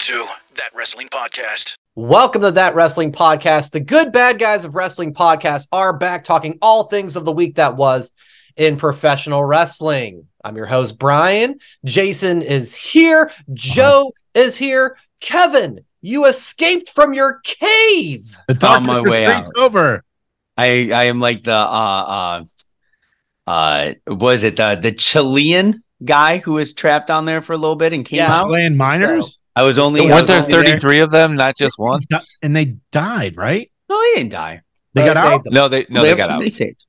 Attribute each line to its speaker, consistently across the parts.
Speaker 1: to That Wrestling Podcast.
Speaker 2: Welcome to That Wrestling Podcast. The good bad guys of wrestling podcast are back talking all things of the week that was in professional wrestling. I'm your host, Brian. Jason is here. Joe is here. Kevin, you escaped from your cave.
Speaker 3: The
Speaker 4: On my way
Speaker 3: retreats
Speaker 4: out.
Speaker 3: over.
Speaker 4: I I am like the uh uh uh was it the the Chilean guy who was trapped on there for a little bit and came
Speaker 2: Yeah.
Speaker 4: out?
Speaker 3: Playing miners,
Speaker 4: I was only
Speaker 5: Weren't
Speaker 4: was
Speaker 5: there 33 of them, not just one?
Speaker 3: And they died, right?
Speaker 4: No, they didn't die.
Speaker 3: They got out.
Speaker 2: saved them.
Speaker 5: No, they no, they got out.
Speaker 4: They saved.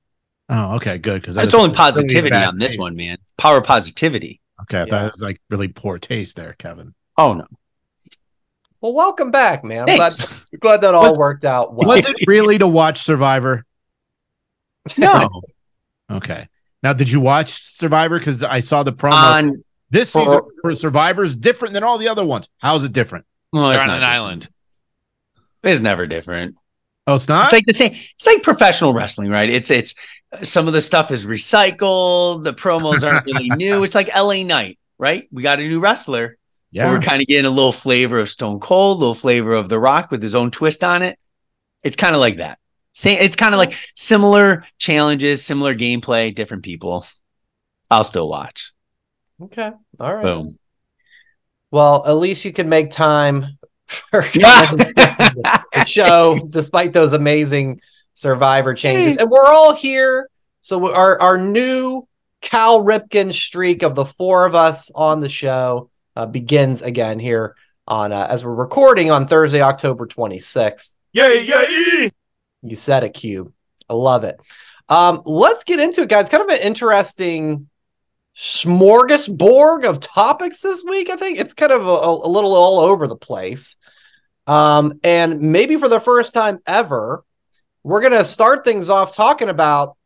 Speaker 3: Oh, okay, good. Because
Speaker 4: It's only positivity on this one, man. Power positivity.
Speaker 3: Okay, I thought
Speaker 2: Yeah.
Speaker 3: it was like really poor taste there, Kevin.
Speaker 4: Oh no.
Speaker 2: Well, welcome back, man. I'm glad, glad that all
Speaker 3: Was-
Speaker 2: worked out well.
Speaker 3: Was it really to watch Survivor?
Speaker 4: No.
Speaker 3: Okay. Now, did you watch Survivor? Because I saw the promo.
Speaker 4: On
Speaker 3: this
Speaker 4: for-
Speaker 3: season for Survivor is different than all the other ones. How's it different?
Speaker 4: well, it's
Speaker 5: They're on
Speaker 4: not
Speaker 5: an
Speaker 4: different.
Speaker 5: island.
Speaker 4: It's never different.
Speaker 3: Oh, it's not.
Speaker 4: It's like the same. It's like professional wrestling, right? It's it's some of the stuff is recycled. The promos aren't really new. It's like LA Knight, right? We got a new wrestler.
Speaker 3: yeah.
Speaker 4: We're kind of getting a little flavor of Stone Cold, a little flavor of The Rock with his own twist on it. It's kind of like that. Same. It's kind of like similar challenges, similar gameplay, different people. I'll still watch.
Speaker 2: Okay. All right.
Speaker 4: Boom.
Speaker 2: Well, at least you can make time for the show despite those amazing survivor changes. And we're all here. So our our new Cal Ripken streak of the four of us on the show uh, begins again here on uh, as we're recording on Thursday, October 26th.
Speaker 3: yeah, yeah.
Speaker 2: You said it, Cube. I love it. Um, let's get into it, guys. Kind of an interesting smorgasbord of topics this week. I think it's kind of a, a little all over the place. Um, and maybe for the first time ever, we're gonna start things off talking about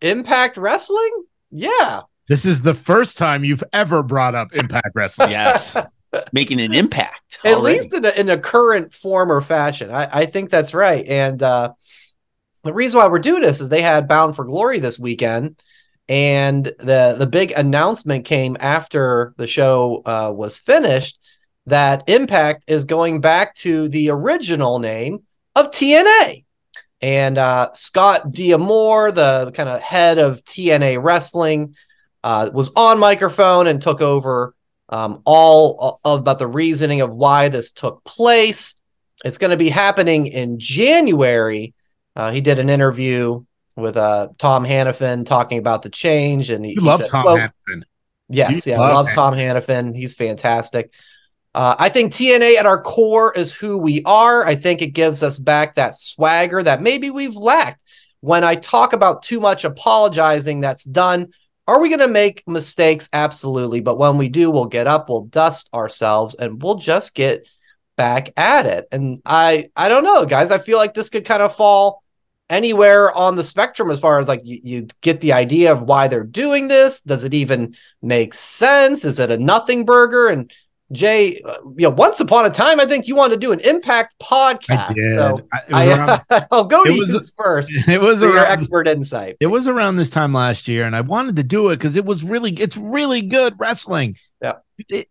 Speaker 2: Impact Wrestling. Yeah,
Speaker 3: This is the first time you've ever brought up Impact Wrestling.
Speaker 5: Yes.
Speaker 4: Making an impact.
Speaker 2: at
Speaker 4: already.
Speaker 2: least in a, in a current form or fashion. I, I think that's right. And uh, the reason why we're doing this is they had Bound for Glory this weekend, and the the big announcement came after the show uh, was finished that Impact is going back to the original name of TNA. And uh, Scott D'Amore, the kind of head of TNA Wrestling, uh, was on microphone and took over um, all o- about the reasoning of why this took place. It's going to be happening in January. Uh, he did an interview with uh, Tom Hannifan talking about the change, and he,
Speaker 3: You
Speaker 2: he
Speaker 3: love
Speaker 2: said,
Speaker 3: Tom
Speaker 2: quote,
Speaker 3: Hansen.
Speaker 2: Yes,
Speaker 3: You
Speaker 2: yeah, I
Speaker 3: love
Speaker 2: love. Tom Hannifan. He's fantastic. Uh, I think TNA at our core is who we are. I think it gives us back that swagger that maybe we've lacked. When I talk about too much apologizing that's done, are we going to make mistakes? Absolutely. But when we do, we'll get up, we'll dust ourselves, and we'll just get back at it. And I, I don't know, guys. I feel like this could kind of fall anywhere on the spectrum as far as like you, you get the idea of why they're doing this. Does it even make sense? Is it a nothing burger? And Jay, uh, you know, once upon a time, I think you wanted to do an impact podcast.
Speaker 3: I did.
Speaker 2: So
Speaker 3: I- it was around-
Speaker 2: I, will go to
Speaker 3: it was-
Speaker 2: you first
Speaker 3: it was
Speaker 2: for your
Speaker 3: around,
Speaker 2: expert insight.
Speaker 3: it was around this time last year, and I wanted to do it because it was really it's really good wrestling.
Speaker 2: Yeah.
Speaker 3: It-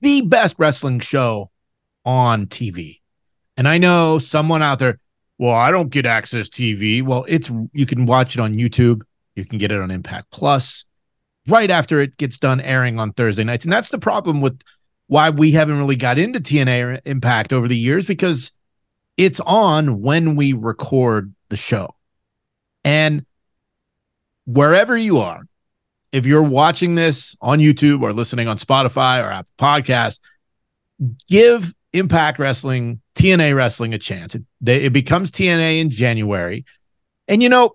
Speaker 3: the best wrestling show on TV. And I know someone out there, well, I don't get access TV. Well, it's you can watch it on YouTube, you can get it on Impact Plus right after it gets done airing on Thursday nights. And that's the problem with why we haven't really got into TNA Impact over the years because it's on when we record the show. And wherever you are, if you're watching this on YouTube or listening on Spotify or Apple Podcast, give Impact Wrestling, TNA Wrestling a chance. It, they, it becomes TNA in January. And you know,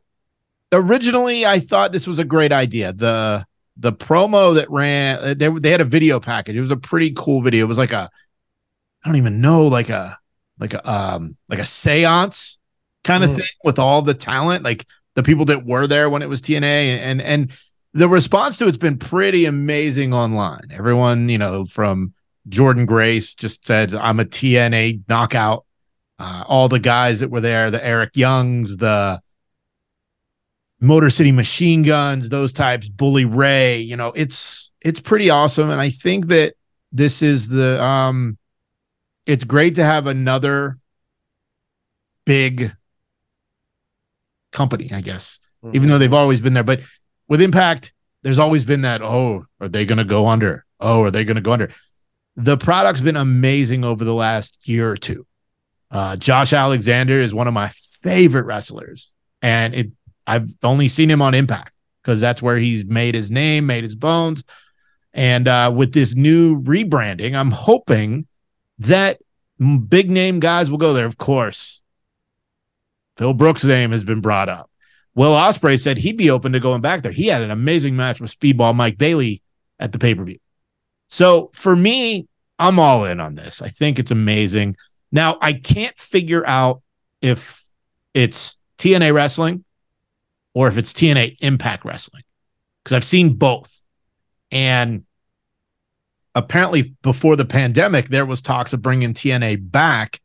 Speaker 3: originally I thought this was a great idea. The the promo that ran uh, they, they had a video package. It was a pretty cool video. It was like a I don't even know, like a like a um like a seance kind of
Speaker 2: Mm.
Speaker 3: thing with all the talent, like the people that were there when it was TNA and and, and the response to it's been pretty amazing online. Everyone, you know, from Jordynne Grace just said, I'm a TNA knockout. Uh, all the guys that were there, the Eric Youngs, the Motor City Machine Guns, those types, Bully Ray, you know, it's it's pretty awesome. And I think that this is the um it's great to have another big company, I guess,
Speaker 2: Mm-hmm.
Speaker 3: even though they've always been there. But with Impact, there's always been that, oh, are they going to go under? Oh, are they going to go under? The product's been amazing over the last year or two. Uh, Josh Alexander is one of my favorite wrestlers, and it I've only seen him on Impact because that's where he's made his name, made his bones. And uh, with this new rebranding, I'm hoping that big name guys will go there. Of course, Phil Brooks' name has been brought up. Will Ospreay said he'd be open to going back there. He had an amazing match with Speedball Mike Bailey at the pay per view. So for me, I'm all in on this. I think it's amazing. Now I can't figure out if it's TNA wrestling or if it's TNA Impact Wrestling because I've seen both. And apparently, before the pandemic, there was talks of bringing TNA back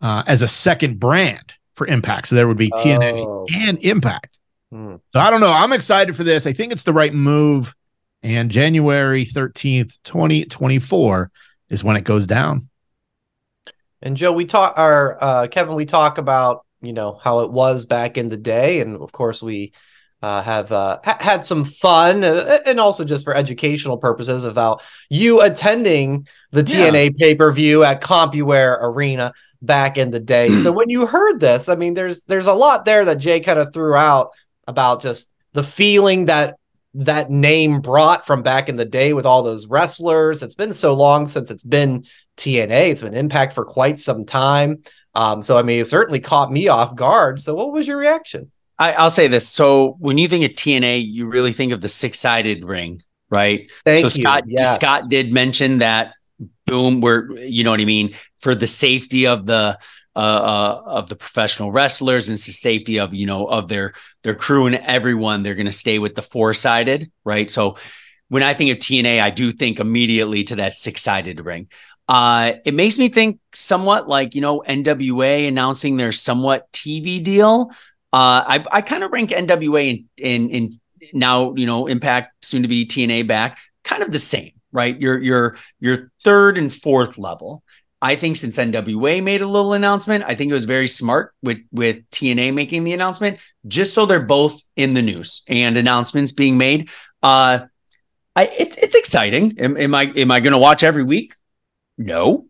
Speaker 3: uh, as a second brand for Impact. So there would be TNA
Speaker 2: Oh.
Speaker 3: and Impact.
Speaker 2: Hmm.
Speaker 3: So I don't know. I'm excited for this. I think it's the right move. And January 13th, 2024 is when it goes down.
Speaker 2: And Joe, we talk, or uh, Kevin, we talk about you know how it was back in the day, and of course we uh, have uh, ha- had some fun, uh, and also just for educational purposes about you attending the
Speaker 4: Yeah.
Speaker 2: TNA pay per view at CompuWare Arena back in the day. so when you heard this, I mean, there's there's a lot there that Jay kind of threw out about just the feeling that that name brought from back in the day with all those wrestlers. It's been so long since it's been TNA. It's been Impact for quite some time. Um, so I mean, it certainly caught me off guard. So what was your reaction?
Speaker 4: I, I'll say this. So when you think of TNA, you really think of the six sided ring, right?
Speaker 2: Thank
Speaker 4: so
Speaker 2: you.
Speaker 4: Scott
Speaker 2: Yeah.
Speaker 4: Scott did mention that boom, we're you know what I mean, for the safety of the uh, uh of the professional wrestlers and the safety of you know of their their crew and everyone, they're gonna stay with the four sided, right? So when I think of TNA, I do think immediately to that six sided ring. Uh, it makes me think somewhat like you know NWA announcing their somewhat TV deal. Uh, I I kind of rank NWA in in in now you know Impact soon to be TNA back kind of the same, right? Your your your third and fourth level. I think since NWA made a little announcement, I think it was very smart with with TNA making the announcement, just so they're both in the news and announcements being made. Uh, I it's it's exciting. Am, am I am I going to watch every week? No,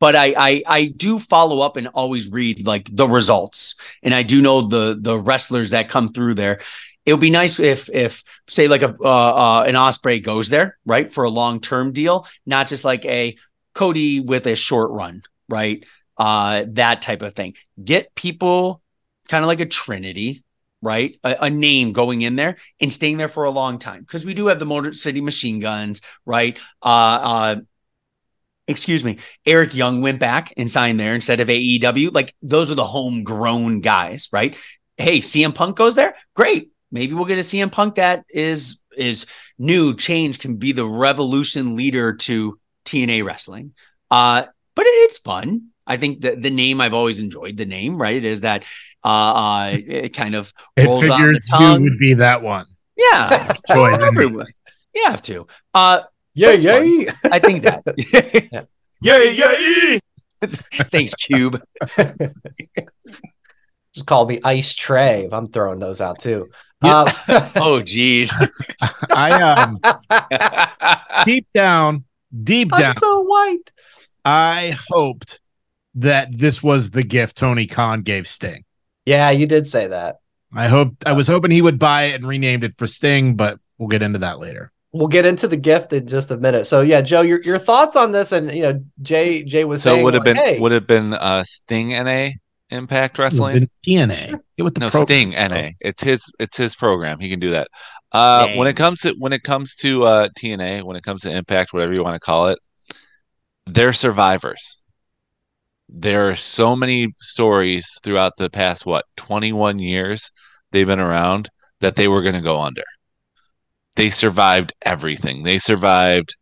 Speaker 4: but I, I I do follow up and always read like the results, and I do know the the wrestlers that come through there. It would be nice if if say like a uh, uh, an Ospreay goes there right for a long term deal, not just like a Cody with a short run, right? Uh, that type of thing. Get people kind of like a Trinity, right? A, a name going in there and staying there for a long time because we do have the Motor City Machine Guns, right? Uh, uh, excuse me, Eric Young went back and signed there instead of AEW. Like those are the homegrown guys, right? Hey, CM Punk goes there. Great. Maybe we'll get a CM Punk that is is new, change, can be the revolution leader to TNA wrestling. Uh, but it's fun. I think the, the name I've always enjoyed the name, right? It is that uh, uh it kind of
Speaker 3: It
Speaker 4: rolls off
Speaker 3: figured
Speaker 4: the
Speaker 3: you
Speaker 4: tongue.
Speaker 3: would be that one.
Speaker 4: Yeah.
Speaker 3: Boy, didn't?
Speaker 4: Everyone. You have to. Uh
Speaker 2: Yeah,
Speaker 4: That's fun.
Speaker 2: yeah.
Speaker 4: I think that.
Speaker 2: Yeah.
Speaker 4: yeah, yeah. Thanks, Cube.
Speaker 2: Just call me Ice Tray. if I'm throwing those out too.
Speaker 3: Yeah.
Speaker 2: Uh,
Speaker 4: Oh, geez.
Speaker 3: I um deep down, deep down,
Speaker 2: I'm so white.
Speaker 3: I hoped that this was the gift Tony Khan gave Sting.
Speaker 2: Yeah, you did say that.
Speaker 3: I hoped I was hoping he would buy it and renamed it for Sting, but we'll get into that later.
Speaker 2: We'll get into the gift in just a minute. So yeah, Joe, your your thoughts on this? And you know, Jay Jay was
Speaker 5: So
Speaker 2: saying,
Speaker 5: it would have
Speaker 2: like,
Speaker 5: been
Speaker 2: hey,
Speaker 5: would have been uh Sting NA Impact Wrestling.
Speaker 3: TNA. Get with the
Speaker 5: No,
Speaker 3: pro-
Speaker 5: Sting NA. It's his it's his program. He can do that. Uh when it comes to when it comes to uh TNA, when it comes to Impact, whatever you want to call it, they're survivors. There are so many stories throughout the past what 21 years they've been around that they were going to go under. They survived everything. They survived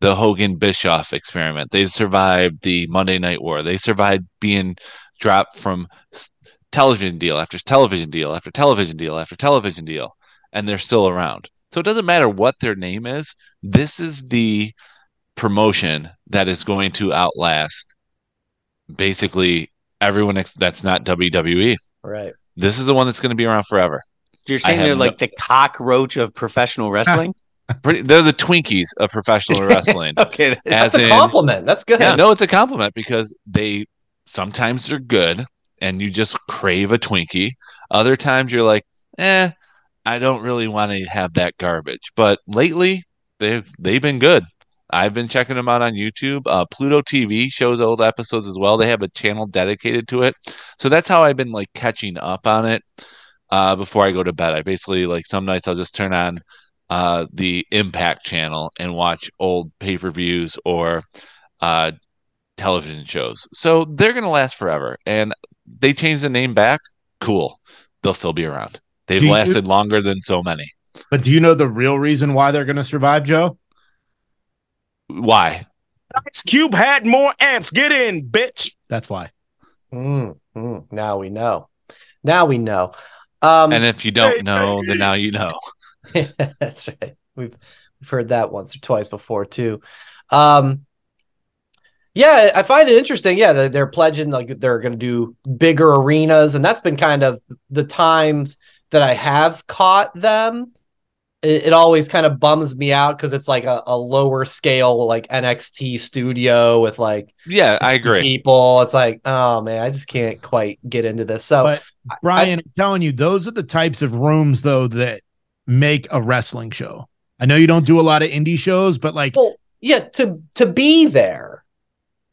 Speaker 5: the Hogan Bischoff experiment. They survived the Monday Night War. They survived being dropped from television deal after television deal after television deal after television deal, and they're still around. So it doesn't matter what their name is. This is the promotion that is going to outlast basically everyone ex- that's not WWE.
Speaker 2: Right.
Speaker 5: This is the one that's going to be around forever.
Speaker 4: So you're saying they're
Speaker 5: no-
Speaker 4: like the cockroach of professional wrestling?
Speaker 5: Pretty, they're the Twinkies of professional wrestling.
Speaker 4: okay.
Speaker 5: As
Speaker 2: That's a
Speaker 5: in-
Speaker 2: compliment. That's good.
Speaker 5: Yeah, no, it's a compliment because they sometimes they're good and you just crave a Twinkie. Other times you're like, eh, I don't really want to have that garbage. But lately they've they've been good. I've been checking them out on YouTube. Uh, Pluto TV shows old episodes as well. They have a channel dedicated to it. So that's how I've been like catching up on it uh, before I go to bed. I basically like some nights I'll just turn on uh, the Impact channel and watch old pay per views or uh, television shows. So they're to last forever. And they changed the name back. Cool. They'll still be around. They've
Speaker 3: Do you-
Speaker 5: lasted longer than so many.
Speaker 3: But do you know the real reason why they're going to survive, Joe?
Speaker 5: Why?
Speaker 6: Ice Cube had more amps. Get in, bitch.
Speaker 3: That's why.
Speaker 2: Mm, mm, now we know. Now we know. Um,
Speaker 5: And if you don't know, then now you know.
Speaker 2: that's right. We've we've heard that once or twice before too. Um, yeah, I find it interesting. Yeah, they're, they're pledging like they're going to do bigger arenas, and that's been kind of the times that I have caught them. It, it always kind of bums me out because it's like a, a lower scale, like NXT studio with like
Speaker 5: Yeah, I agree.
Speaker 2: people. It's like, oh man, I just can't quite get into this. So
Speaker 3: But Brian, I, am telling you, those are the types of rooms though that make a wrestling show. I know you don't do a lot of indie shows, but like
Speaker 2: well, yeah, to to be there,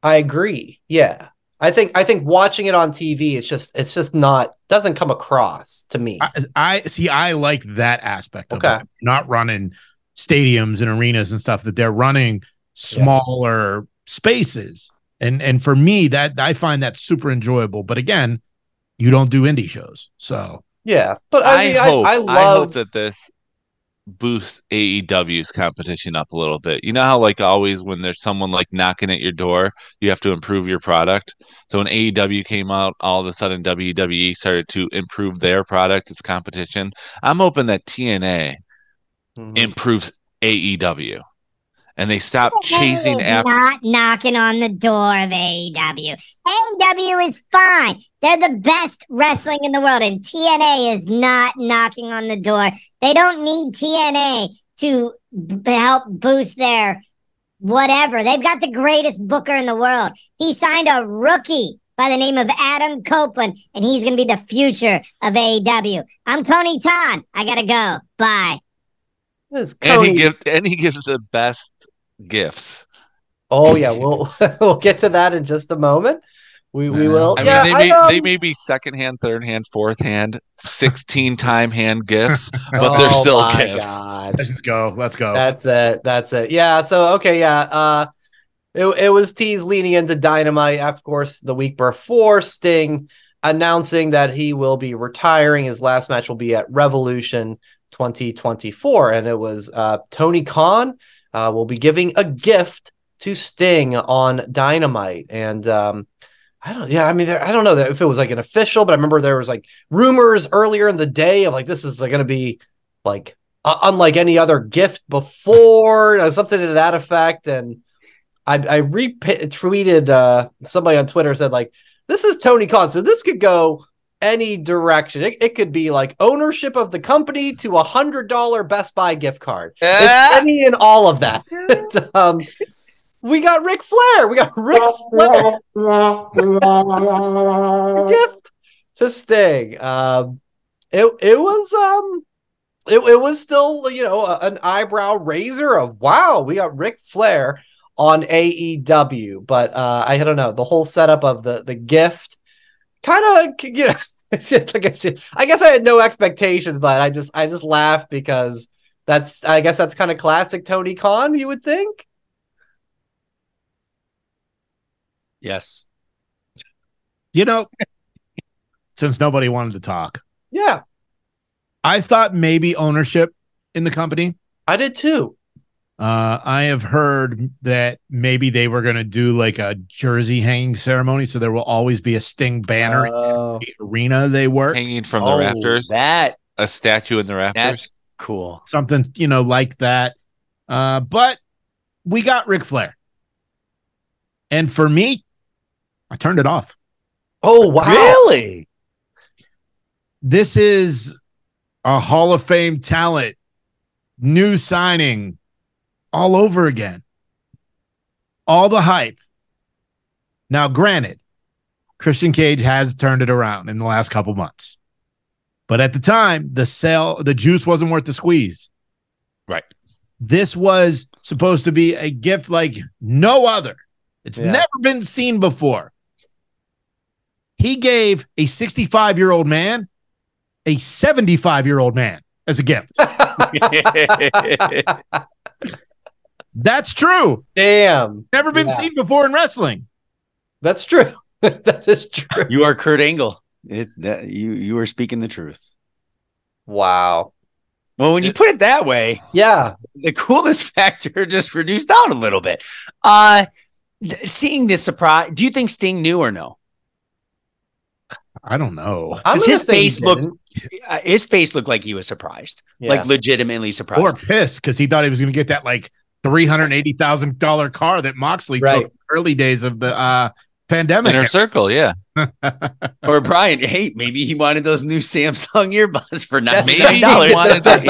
Speaker 2: I agree. Yeah. I think I think watching it on TV, it's just it's just not doesn't come across to me.
Speaker 3: I, I see I like that aspect of
Speaker 2: Okay.
Speaker 3: it. Not running stadiums and arenas and stuff that they're running smaller spaces. And and for me that I find that super enjoyable. But again, you don't do indie shows. So
Speaker 2: yeah, but I,
Speaker 5: I,
Speaker 2: mean,
Speaker 5: hope
Speaker 2: I, I
Speaker 5: I,
Speaker 2: love
Speaker 5: hope that this boosts AEW's competition up a little bit. You know how like always when there's someone like knocking at your door, you have to improve your product. So when AEW came out, all of a sudden WWE started to improve their product, its competition. I'm hoping that TNA
Speaker 2: Mhm.
Speaker 5: improves AEW. And they stop chasing
Speaker 7: is
Speaker 5: after
Speaker 7: Not knocking on the door of AEW. AEW is fine. They're the best wrestling in the world, and TNA is not knocking on the door. They don't need TNA to b- help boost their whatever. They've got the greatest booker in the world. He signed a rookie by the name of Adam Copeland, and he's going to be the future of AEW. I'm Tony Todd. I got to go. Bye.
Speaker 2: This
Speaker 5: and he gives and he gives the best gifts.
Speaker 2: Oh yeah, we'll we'll get to that in just a moment. We we will.
Speaker 5: I
Speaker 2: yeah,
Speaker 5: mean, they may
Speaker 2: I,
Speaker 5: they
Speaker 2: um,
Speaker 5: may be second hand, third hand, fourth hand, sixteen time hand gifts, but they're
Speaker 2: oh
Speaker 5: still
Speaker 2: my
Speaker 5: gifts.
Speaker 2: God.
Speaker 3: let's go. Let's go.
Speaker 2: That's it. That's it. Yeah. So okay. Yeah. Uh, it it was teased leading into Dynamite. Of course, the week before Sting announcing that he will be retiring. His last match will be at Revolution 2024, and it was uh, Tony Khan uh, will be giving a gift to Sting on Dynamite, and um, I don't. Yeah, I mean, there, I don't know if it was like an official, but I remember there was like rumors earlier in the day of like this is like, going to be like uh, unlike any other gift before, something to that effect. And I, I retweeted uh, somebody on Twitter said like, "This is Tony Khan, so this could go any direction. It, it could be like ownership of the company to a hundred dollar Best Buy gift card. It's any and all of that. um, we got Ric Flair. We got Ric Flair gift to Sting. Um, it it was um it, it was still you know a- an eyebrow raiser of wow we got Ric Flair on AEW but uh I don't know the whole setup of the the gift kind of you know like I said I guess I had no expectations but I just I just laughed because that's I guess that's kind of classic Tony Khan you would think
Speaker 4: Yes.
Speaker 3: you know, since nobody wanted to talk,
Speaker 2: yeah
Speaker 3: I thought maybe ownership in the company.
Speaker 2: I did too
Speaker 3: Uh, I have heard that maybe they were going to do like a jersey hanging ceremony, so there will always be a Sting banner in
Speaker 2: Oh.
Speaker 3: the arena they work.
Speaker 5: Hanging from the
Speaker 4: Oh,
Speaker 5: rafters,
Speaker 4: That
Speaker 5: a statue in the rafters.
Speaker 4: that's cool.
Speaker 3: something you know like that. Uh, but we got Ric Flair. And for me, I turned it off.
Speaker 2: Oh wow.
Speaker 4: Really?
Speaker 3: This is a Hall of Fame talent, new signing all over again. All the hype. Now, granted, Christian Cage has turned it around in the last couple months. But at the time, the sale, the juice wasn't worth the squeeze.
Speaker 4: Right.
Speaker 3: This was supposed to be a gift like no other. It's
Speaker 2: Yeah.
Speaker 3: never been seen before. He gave a 65 year old man a 75 year old man as a gift. That's true.
Speaker 2: Damn.
Speaker 3: Never been
Speaker 2: Yeah.
Speaker 3: seen before in wrestling.
Speaker 2: That's true. that is true.
Speaker 4: you are Kurt Angle. It, that, you you are speaking the truth.
Speaker 2: Wow.
Speaker 4: Well, when you put it that way,
Speaker 2: Yeah.
Speaker 4: the coolness factor just reduced down a little bit. Uh seeing this surprise, do you think Sting knew or no?
Speaker 3: I don't know.
Speaker 2: I'm
Speaker 4: Does
Speaker 2: gonna
Speaker 4: his face look-
Speaker 2: didn't.
Speaker 4: Uh, his face looked like he was surprised,
Speaker 2: Yeah.
Speaker 4: like legitimately surprised Or
Speaker 3: pissed because he thought he was going to get that like $380,000 car that Moxley
Speaker 2: Right.
Speaker 3: took early days of the uh, pandemic.
Speaker 5: Inner circle, yeah.
Speaker 4: Or Brian, hey, maybe he wanted those new Samsung earbuds for
Speaker 2: That's
Speaker 4: nine
Speaker 5: Maybe
Speaker 4: dollars.
Speaker 5: he wanted the
Speaker 2: That's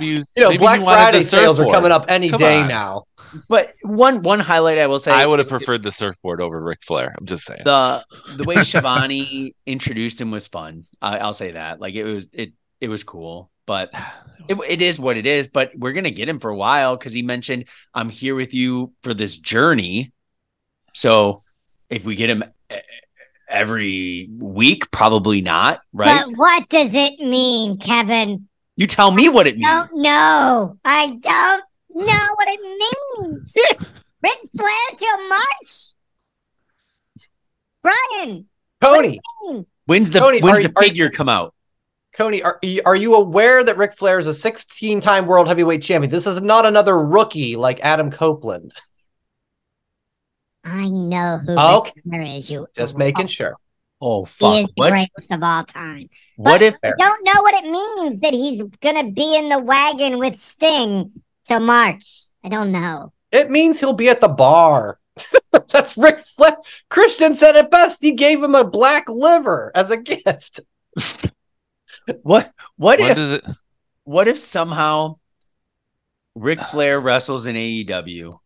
Speaker 2: you know,
Speaker 5: maybe
Speaker 2: Black Friday sales are coming up any
Speaker 5: Come
Speaker 2: day
Speaker 5: on.
Speaker 2: now.
Speaker 4: But one one highlight I will say,
Speaker 5: I would have preferred the surfboard over Ric Flair. I'm just saying.
Speaker 4: the the way Schiavone introduced him was fun. I, I'll say that. Like it was it it was cool, but it, it is what it is. But we're gonna get him for a while because he mentioned I'm here with you for this journey. So if we get him every week, probably not, right?
Speaker 7: But what does it mean, Kevin?
Speaker 4: you tell me what it means.
Speaker 7: Don't know. I don't know what it means. Ric Flair till March. Brian,
Speaker 2: Tony,
Speaker 4: When's the
Speaker 2: Tony,
Speaker 4: when's
Speaker 2: are-
Speaker 4: the
Speaker 2: are-
Speaker 4: figure come out?
Speaker 2: Tony, are, are you aware that Ric Flair is a 16 time world heavyweight champion? This is not another rookie like Adam Copeland.
Speaker 7: I know who
Speaker 2: Okay.
Speaker 7: Ric Flair is. You
Speaker 2: Just making sure.
Speaker 4: Oh fuck!
Speaker 7: He
Speaker 4: fuck!
Speaker 7: is the greatest of all time.
Speaker 4: what
Speaker 7: But
Speaker 4: if
Speaker 7: I don't know what it means that he's gonna be in the wagon with Sting till March. I don't know.
Speaker 2: It means he'll be at the bar. That's Ric Flair. Christian said it best. He gave him a black liver as a gift.
Speaker 4: what what
Speaker 5: When
Speaker 4: if
Speaker 5: it?
Speaker 4: what if somehow Ric ah. Flair wrestles in AEW,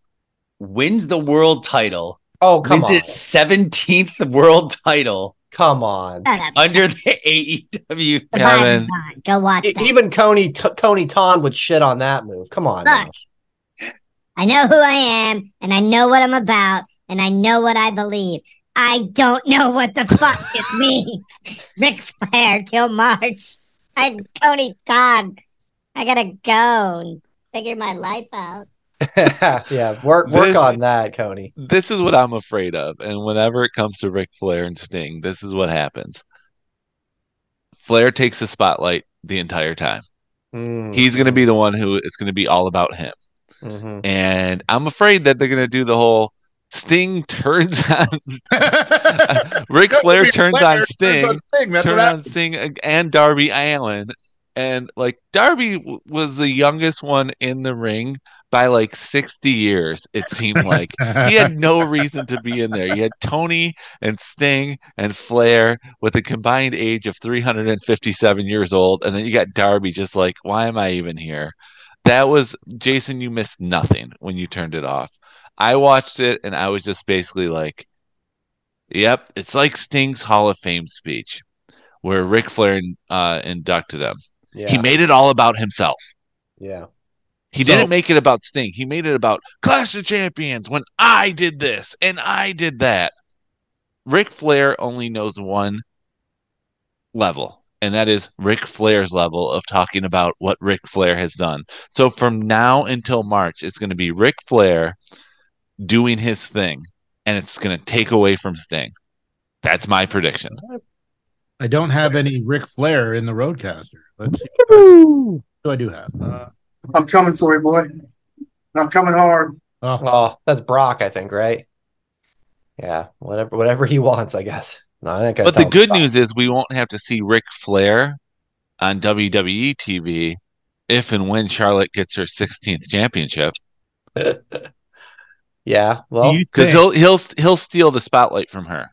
Speaker 4: wins the world title,
Speaker 2: Oh, come
Speaker 4: wins
Speaker 2: on.
Speaker 4: his 17th world title
Speaker 2: Come on.
Speaker 4: Under the AEW.
Speaker 7: The
Speaker 5: Kevin.
Speaker 7: Go watch that.
Speaker 2: Even Coney Coney Ton would shit on that move. Come on.
Speaker 7: Look. I know who I am, and I know what I'm about, and I know what I believe. I don't know what the fuck this means. Ric Flair till March. I'm Tony Todd. I gotta go and figure my life out.
Speaker 2: yeah, work work
Speaker 5: This-
Speaker 2: on that, Coney.
Speaker 5: This is what I'm afraid of. And whenever it comes to Ric Flair and Sting, this is what happens. Flair takes the spotlight the entire time.
Speaker 2: Mm,
Speaker 5: He's going to be the one who it's going to be all about him.
Speaker 2: mhm.
Speaker 5: And I'm afraid that they're going to do the whole Sting turns on Ric Flair turns on Sting,
Speaker 3: That's
Speaker 5: turn on Sting and Darby Allin. And like Darby w- was the youngest one in the ring by like 60 years, it seemed like. he had no reason to be in there. You had Tony and Sting and Flair with a combined age of 357 years old, and then you got Darby just like, why am I even here? That was Jason. You missed nothing when you turned it off. I watched it and I was just basically like, "Yep, it's like Sting's Hall of Fame speech, where Ric Flair uh, inducted him.
Speaker 2: Yeah,
Speaker 5: He made it all about himself."
Speaker 2: yeah.
Speaker 5: He
Speaker 3: So-
Speaker 5: didn't make it about Sting. He made it about Clash of Champions when I did this and I did that. Ric Flair only knows one level, and that is Ric Flair's level of talking about what Ric Flair has done. So from now until March, it's going to be Ric Flair doing his thing, and it's going to take away from Sting. That's my prediction.
Speaker 3: I don't have any Ric Flair in the RODECaster. Let's see. Who do I do have? Uh,
Speaker 8: I'm coming for you, boy. I'm coming hard.
Speaker 3: oh,
Speaker 2: Oh, that's Brock, I think, right? Yeah, whatever, whatever he wants, I guess. No, I think
Speaker 5: But the good news is we won't have to see Ric Flair on WWE TV if and when Charlotte gets her 16th championship.
Speaker 2: Yeah. Well,
Speaker 5: because he'll he'll he'll steal the spotlight from her.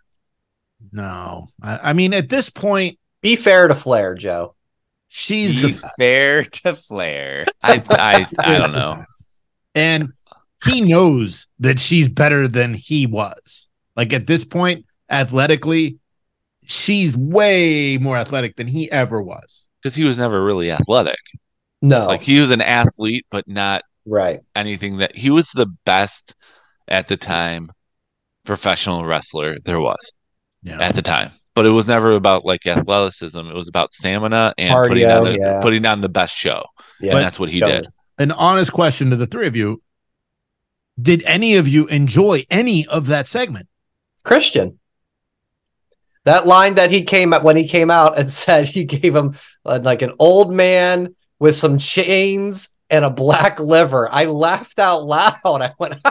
Speaker 3: no. I, I mean, at this point,
Speaker 2: be fair to Flair, Joe.
Speaker 3: she's
Speaker 4: Be
Speaker 3: the
Speaker 4: fair to Flair.
Speaker 5: I I I don't know.
Speaker 3: and he knows that she's better than he was. Like at this point, athletically, she's way more athletic than he ever was.
Speaker 5: because he was never really athletic.
Speaker 2: No.
Speaker 5: Like he was an athlete, but not
Speaker 2: right.
Speaker 5: anything that he was the best at the time professional wrestler there was
Speaker 3: Yeah.
Speaker 5: at the time. But it was never about like athleticism. It was about stamina and putting
Speaker 2: Cardio,
Speaker 5: on the,
Speaker 2: yeah.
Speaker 5: putting on the best show.
Speaker 2: Yeah.
Speaker 5: and that's what he did.
Speaker 3: An honest question to the three of you. Did any of you enjoy any of that segment?
Speaker 2: Christian. That line that he came at when he came out and said he gave him uh, like an old man with some chains and a black liver. I laughed out loud. I went,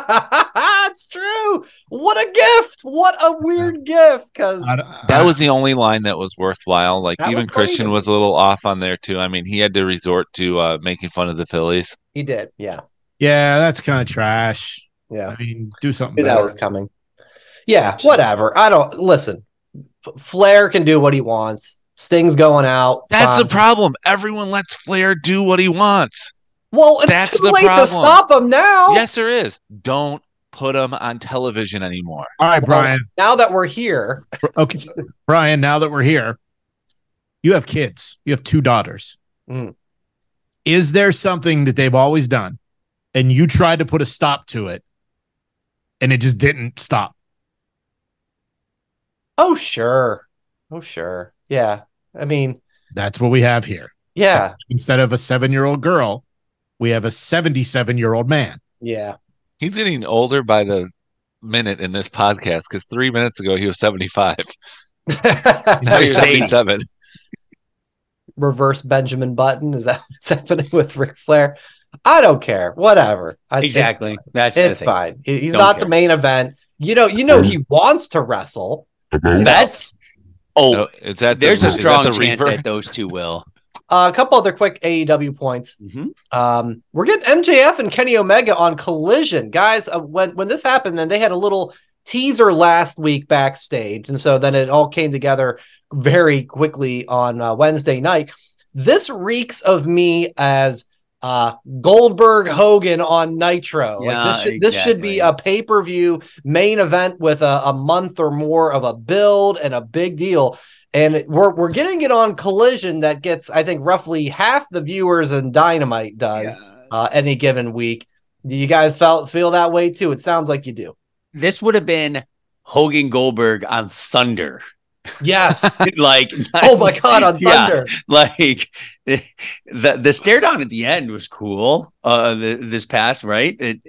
Speaker 2: "It's true. What a gift! What a weird gift!" Because
Speaker 5: That was the only line that was worthwhile. Like even
Speaker 2: was
Speaker 5: Christian was a little off on there too. I mean, he had to resort to uh, making fun of the Phillies.
Speaker 2: he did. Yeah,
Speaker 3: yeah, that's kind of trash.
Speaker 2: yeah.
Speaker 3: I mean, do something
Speaker 2: Knew that was coming. Yeah, whatever. I don't listen. F- Flair can do what he wants. Sting's going out.
Speaker 5: That's the problem. Everyone lets Flair do what he wants.
Speaker 2: Well, it's
Speaker 5: That's
Speaker 2: too
Speaker 5: the
Speaker 2: late to stop him now.
Speaker 5: Yes, there is. Don't put them on television anymore.
Speaker 3: All right,
Speaker 2: Well,
Speaker 3: Brian.
Speaker 2: Now that we're here,
Speaker 3: Okay, Brian. Now that we're here, you have kids. You have two daughters.
Speaker 2: Mm.
Speaker 3: Is there something that they've always done, and you tried to put a stop to it, and it just didn't stop?
Speaker 2: oh sure, oh sure, yeah. I mean,
Speaker 3: That's what we have here.
Speaker 2: yeah,
Speaker 3: Instead of a seven-year-old girl, we have a seventy-seven-year-old man.
Speaker 2: yeah.
Speaker 5: He's getting older by the minute in this podcast because three minutes ago he was 75. Now he's
Speaker 4: was 80.
Speaker 5: 77.
Speaker 2: Reverse Benjamin Button is that what's happening with Ric Flair? I don't care. Whatever. I,
Speaker 4: Exactly. That's
Speaker 2: It's,
Speaker 4: the thing.
Speaker 2: fine. He- He's
Speaker 4: Don't
Speaker 2: not
Speaker 4: care.
Speaker 2: the main event. You know. You know he wants to wrestle.
Speaker 4: That's oh,
Speaker 5: No, is that the-
Speaker 4: there's a
Speaker 5: is that
Speaker 4: strong
Speaker 5: the
Speaker 4: chance
Speaker 5: Reaver?
Speaker 4: that those two will.
Speaker 2: Uh, a couple other quick AEW points.
Speaker 4: Mhm.
Speaker 2: Um, we're getting MJF and Kenny Omega on Collision, guys. Uh, when when this happened, and they had a little teaser last week backstage, and so then it all came together very quickly on uh, Wednesday night. This reeks of me as uh, Goldberg Hogan on Nitro.
Speaker 4: Yeah,
Speaker 2: like this should this should be a pay per view main event with a, a month or more of a build and a big deal. And we're we're getting it on Collision that gets I think roughly half the viewers and Dynamite does uh, any given week. Do you guys felt feel that way too? It sounds like you do.
Speaker 4: This would have been Hogan Goldberg on Thunder.
Speaker 2: Yes.
Speaker 4: like
Speaker 2: oh my god, on
Speaker 4: Yeah.
Speaker 2: Thunder.
Speaker 4: like the the stare down at the end was cool. Uh, the, this past right, it,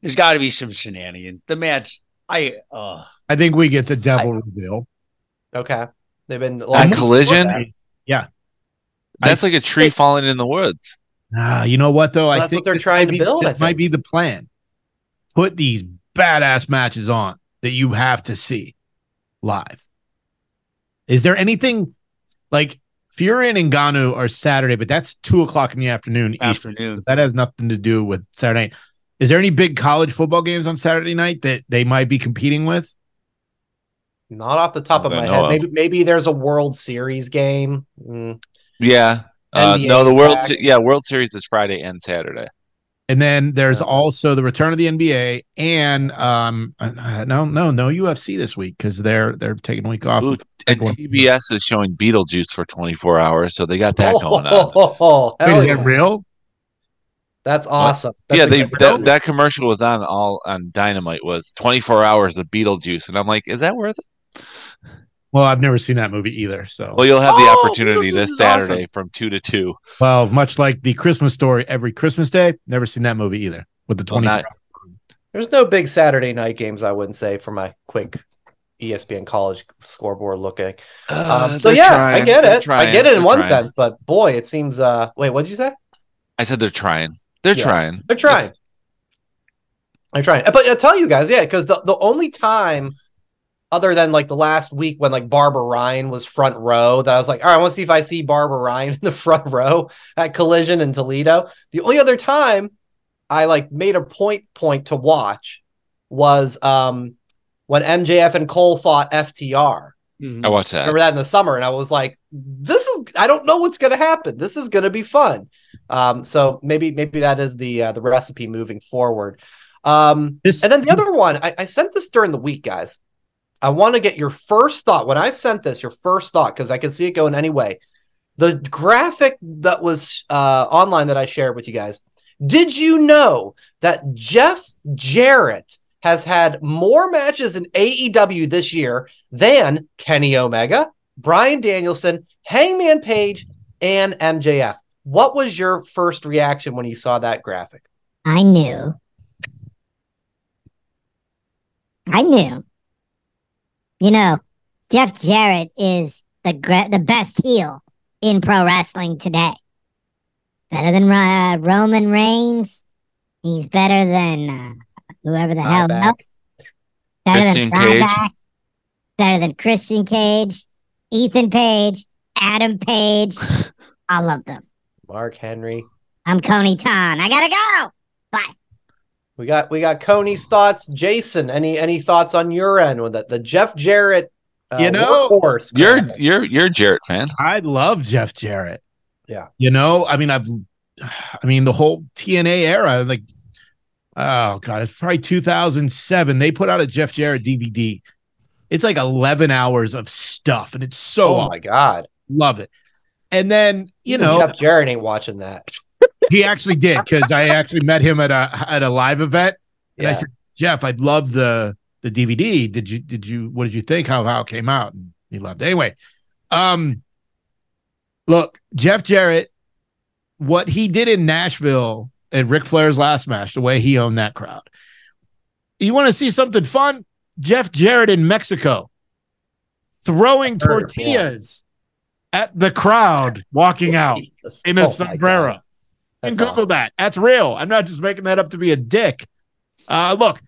Speaker 4: there's got to be some shenanigans. The match, I uh,
Speaker 3: I think we get the devil reveal.
Speaker 2: Okay. They've been
Speaker 5: On
Speaker 2: like
Speaker 5: collision?
Speaker 3: Yeah.
Speaker 5: That's like a tree falling in the woods.
Speaker 3: Ah, you know what though?
Speaker 2: Well,
Speaker 3: I
Speaker 2: that's
Speaker 3: think
Speaker 2: what they're trying
Speaker 3: might
Speaker 2: to
Speaker 3: be-
Speaker 2: build,
Speaker 3: This
Speaker 2: I
Speaker 3: might be the plan. Put these badass matches on that you have to see live. Is there anything like Fury and Ngannou are Saturday, but that's two o'clock in the afternoon. Eastern.
Speaker 4: afternoon.
Speaker 3: That has nothing to do with Saturday night. Is there any big college football games on Saturday night that they might be competing with?
Speaker 2: Not off the top of my
Speaker 5: that I know
Speaker 2: head.
Speaker 5: of.
Speaker 2: Maybe maybe there's a World Series game. Mm.
Speaker 5: Yeah. Uh, no, the World. Se- yeah World Series is Friday and Saturday.
Speaker 3: And then there's
Speaker 2: Yeah.
Speaker 3: also the return of the NBA and um uh, no no no UFC this week because they're they're taking a week off.
Speaker 5: Ooh, and
Speaker 3: One.
Speaker 5: TBS is showing Beetlejuice for 24 hours, so they got that
Speaker 2: oh,
Speaker 5: going
Speaker 2: oh,
Speaker 5: on.
Speaker 2: oh, oh,
Speaker 3: Wait, is
Speaker 2: yeah.
Speaker 3: that real?
Speaker 2: That's awesome. That's
Speaker 5: yeah, they that, that commercial was on all on Dynamite was 24 hours of Beetlejuice, and I'm like, is that worth it?
Speaker 3: Well, I've never seen that movie either. So
Speaker 5: Well, you'll have the
Speaker 2: Oh,
Speaker 5: opportunity this
Speaker 2: is awesome.
Speaker 5: Saturday from two to two.
Speaker 3: well, much like the Christmas story every Christmas day, never seen that movie either. With the
Speaker 5: Well,
Speaker 3: twenty.
Speaker 5: not-
Speaker 2: There's no big Saturday night games, I wouldn't say, for my quick ESPN college scoreboard looking. Um, so
Speaker 5: they're
Speaker 2: yeah, I get
Speaker 5: they're
Speaker 2: it. I get it in
Speaker 5: they're
Speaker 2: one
Speaker 5: trying.
Speaker 2: sense, but boy, it seems. uh Wait, what'd you say?
Speaker 5: I said they're trying. They're
Speaker 2: Yeah.
Speaker 5: trying.
Speaker 2: They're trying. They're trying. But I tell you guys, yeah, because the, the only time other than like the last week when like Barbara Ryan was front row, that I was like, all right, I want to see if I see Barbara Ryan in the front row at Collision in Toledo. The only other time I like made a point point to watch was um when MJF and Cole fought FTR.
Speaker 5: I watched that.
Speaker 2: remember that in the summer and i was like this is i don't know what's going to happen this is going to be fun um so maybe maybe that is the uh, the recipe moving forward um
Speaker 3: This
Speaker 2: and then the other one I, I sent this during the week guys i want to get your first thought when i sent this your first thought because i can see it going anyway the graphic that was uh online that i shared with you guys did you know that jeff jarrett has had more matches in aew this year than Kenny Omega, Bryan Danielson, Hangman Page, and MJF. What was your first reaction when you saw that graphic?
Speaker 7: I knew. I knew. You know, Jeff Jarrett is the gre- the best heel in pro wrestling today. Better than uh, Roman Reigns. He's better than uh, whoever the hell
Speaker 2: Ryback.
Speaker 7: else. Better
Speaker 5: Christian
Speaker 7: than
Speaker 5: Cage.
Speaker 7: Better than Christian Cage, Ethan Page, Adam Page, all of them.
Speaker 2: Mark Henry.
Speaker 7: I'm Coney Ton. I gotta go.
Speaker 2: We got we got Coney's thoughts. Jason, any any thoughts on your end with that? the Jeff Jarrett? Uh,
Speaker 3: You know,
Speaker 2: workhorse
Speaker 5: You're
Speaker 2: graphic?
Speaker 5: you're you're a Jarrett fan.
Speaker 3: I love Jeff Jarrett.
Speaker 2: Yeah.
Speaker 3: You know, I mean, I've, I mean, the whole TNA era, like, oh God, it's probably 2007. They put out a Jeff Jarrett DVD. It's like 11 hours of stuff, and it's so
Speaker 2: oh my god,
Speaker 3: love it. And then, you
Speaker 2: Even
Speaker 3: know,
Speaker 2: Jeff Jarrett ain't watching that.
Speaker 3: He actually did because I actually met him at a at a live event, and I said, Jeff, I'd love the the DVD. Did you did you what did you think how how it came out? And he loved it. Anyway, um, look, Jeff Jarrett, what he did in Nashville at Ric Flair's last match, the way he owned that crowd. You want to see something fun? Jeff Jarrett in Mexico throwing tortillas at the crowd walking out in a
Speaker 2: Oh
Speaker 3: sombrero.
Speaker 2: God.
Speaker 3: And Google
Speaker 2: awesome.
Speaker 3: that. That's real. I'm not just making that up to be a dick. Uh, look,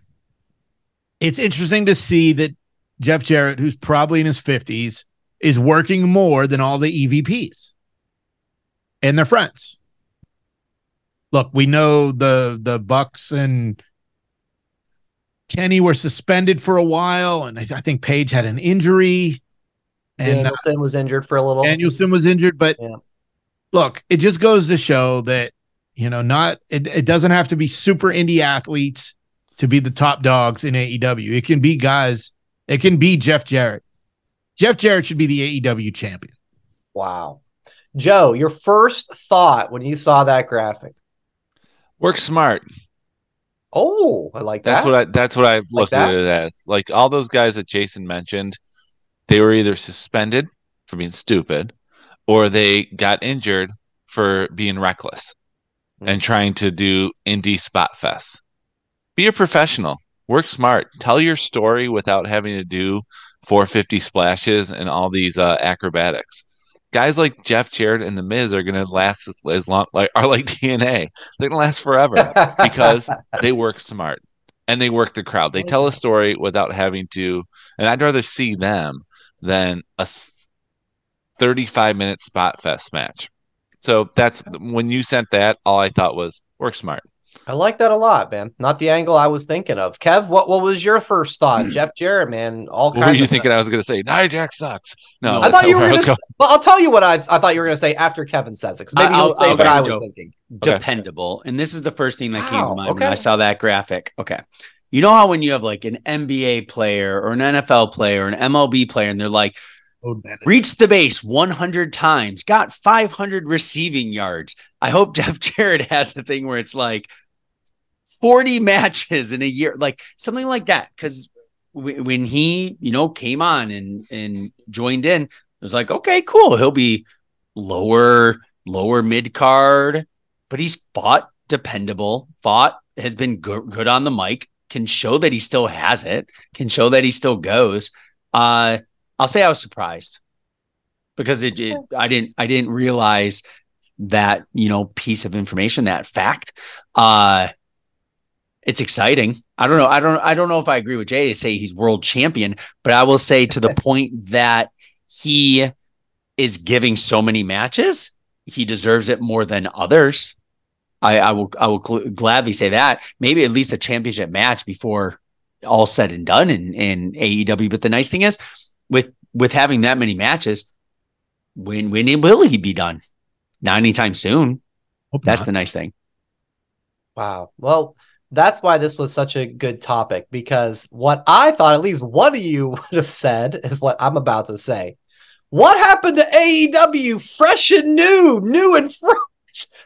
Speaker 3: it's interesting to see that Jeff Jarrett, who's probably in his 50s, is working more than all the EVPs and their friends. Look, we know the the Bucks and Kenny were suspended for a while, and I, I think Page had an injury, and uh,
Speaker 2: was injured for a little.
Speaker 3: Danielson was injured, but
Speaker 2: Yeah.
Speaker 3: look, it just goes to show that you know, not it, it doesn't have to be super indie athletes to be the top dogs in AEW. It can be guys. It can be Jeff Jarrett. Jeff Jarrett should be the AEW champion.
Speaker 2: Wow, Joe, your first thought when you saw that graphic?
Speaker 5: Work smart.
Speaker 2: Oh, I like
Speaker 5: That's
Speaker 2: that.
Speaker 5: what I that's what I looked
Speaker 2: that?
Speaker 5: at it as. Like all those guys that Jason mentioned, they were either suspended for being stupid or they got injured for being reckless and trying to do indie spot fests. Be a professional. Work smart. Tell your story without having to do 450 splashes and all these uh, acrobatics. Guys like Jeff Jarrett and The Miz are going to last as long, like are like DNA. They're going to last forever because they work smart and they work the crowd. They tell a story without having to, and I'd rather see them than a 35 minute spot fest match. So that's when you sent that, all I thought was work smart.
Speaker 2: I like that a lot, man. Not the angle I was thinking of. Kev, what what was your first thought? Hmm. Jeff Jarrett, man, all
Speaker 5: What
Speaker 2: kinds.
Speaker 5: were you
Speaker 2: of
Speaker 5: thinking I was going to say? Nia Jax sucks. No,
Speaker 2: I thought you were
Speaker 5: where I
Speaker 2: going to. Well, I'll tell you what I, I thought you were going to say after Kevin says it. 'cause maybe
Speaker 4: I'll-
Speaker 2: you'll say
Speaker 4: I'll
Speaker 2: what
Speaker 4: go,
Speaker 2: I was
Speaker 4: Joe.
Speaker 2: thinking.
Speaker 5: Okay.
Speaker 4: dependable. And this is the first thing that came to mind when. I saw that graphic. Okay. You know how when you have like an NBA player or an NFL player, or an MLB player, and they're like,
Speaker 3: man.
Speaker 4: Reached the base 100 times, got 500 receiving yards. I hope Jeff Jarrett has the thing where it's like 40 matches in a year, like something like that. Because when he, you know, came on and and joined in, it was like, okay, cool. He'll be lower, lower mid card, but he's fought dependable, fought, has been good, good on the mic, can show that he still has it, can show that he still goes. Uh, I'll say I was surprised because it, it I didn't I didn't realize that you know piece of information that fact. Uh, it's exciting. I don't know. I don't. I don't know if I agree with Jay to say he's world champion, but I will say to the point that he is giving so many matches, he deserves it more than others. I, I will. I will gl- gladly say that. Maybe at least a championship match before all said and done in, in AEW. But the nice thing is with with having that many matches, when when will he be done? Not anytime soon.
Speaker 3: Hope
Speaker 4: That's
Speaker 3: not.
Speaker 4: the nice thing.
Speaker 2: Wow. Well, that's why this was such a good topic because what I thought at least one of you would have said is what I'm about to say. What happened to AEW fresh and new, new and fresh?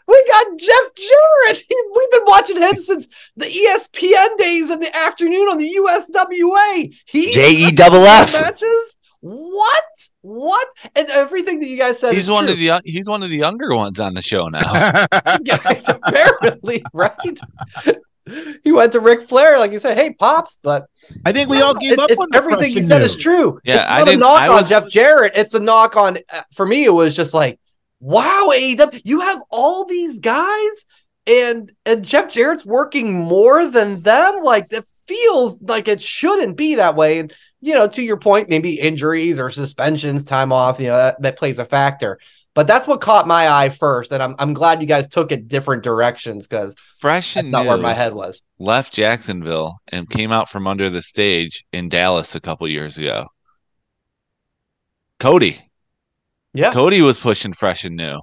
Speaker 2: We got Jeff Jarrett. We've been watching him since the ESPN days in the afternoon on the USWA. He
Speaker 4: J E
Speaker 2: matches. What? What? And everything that you guys said.
Speaker 5: He's one
Speaker 2: true.
Speaker 5: of the he's one of the younger ones on the show now.
Speaker 2: guys, apparently, right? he went to Ric Flair, like you said, hey, Pops, but
Speaker 3: I think we all
Speaker 2: It-
Speaker 3: gave up
Speaker 2: it-
Speaker 3: on
Speaker 2: everything
Speaker 3: fresh
Speaker 2: you said
Speaker 3: new.
Speaker 2: is true.
Speaker 5: Yeah,
Speaker 2: it's
Speaker 5: I
Speaker 2: not a
Speaker 5: didn't-
Speaker 2: knock
Speaker 5: I
Speaker 2: on
Speaker 5: was-
Speaker 2: Jeff Jarrett. It's a knock on, uh, for me, it was just like, wow, AEW, you have all these guys and and Jeff Jarrett's working more than them. Like, it feels like it shouldn't be that way. And, you know, to your point, maybe injuries or suspensions, time off, you know, that, that plays a factor. But that's what caught my eye first. And I'm, I'm glad you guys took it different directions because
Speaker 5: Fresh
Speaker 2: that's
Speaker 5: and
Speaker 2: not where my head was.
Speaker 5: left Jacksonville and came out from under the stage in Dallas a couple years ago. Cody.
Speaker 2: Yeah.
Speaker 5: Cody was pushing fresh and new,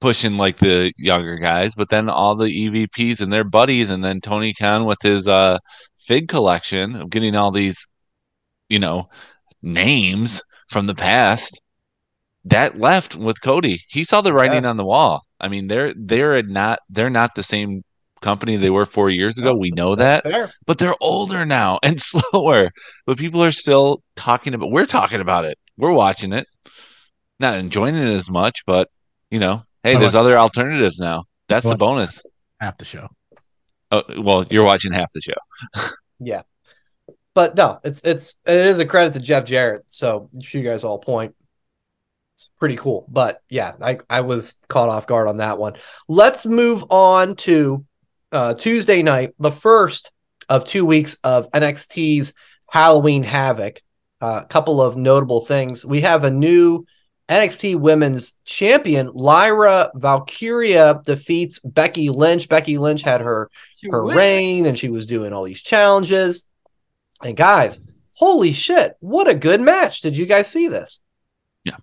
Speaker 5: pushing like the younger guys, but then all the EVPs and their buddies, and then Tony Khan with his uh fig collection of getting all these, you know, names from the past. That left with Cody. He saw the writing
Speaker 2: Yes.
Speaker 5: on the wall. I mean, they're they're not they're not the same company they were four years ago. we know that
Speaker 2: fair.
Speaker 5: but they're older now and slower. But people are still talking about. We're talking about it. We're watching it, not enjoying it as much, but you know, hey, there's other alternatives now. That's the bonus.
Speaker 3: half the show.
Speaker 5: Oh, well, you're watching half the show.
Speaker 2: Yeah. But no, it's it's it is a credit to Jeff Jarrett. So you guys all point. It's pretty cool. But yeah, I, I was caught off guard on that one. Let's move on to uh Tuesday night, the first of two weeks of NXT's Halloween Havoc. A couple of notable things. We have a new NXT Women's Champion, Lyra Valkyria defeats Becky Lynch. Becky Lynch had her her reign and she was doing all these challenges. And guys, holy shit, what a good match. Did you guys see this? Yeah.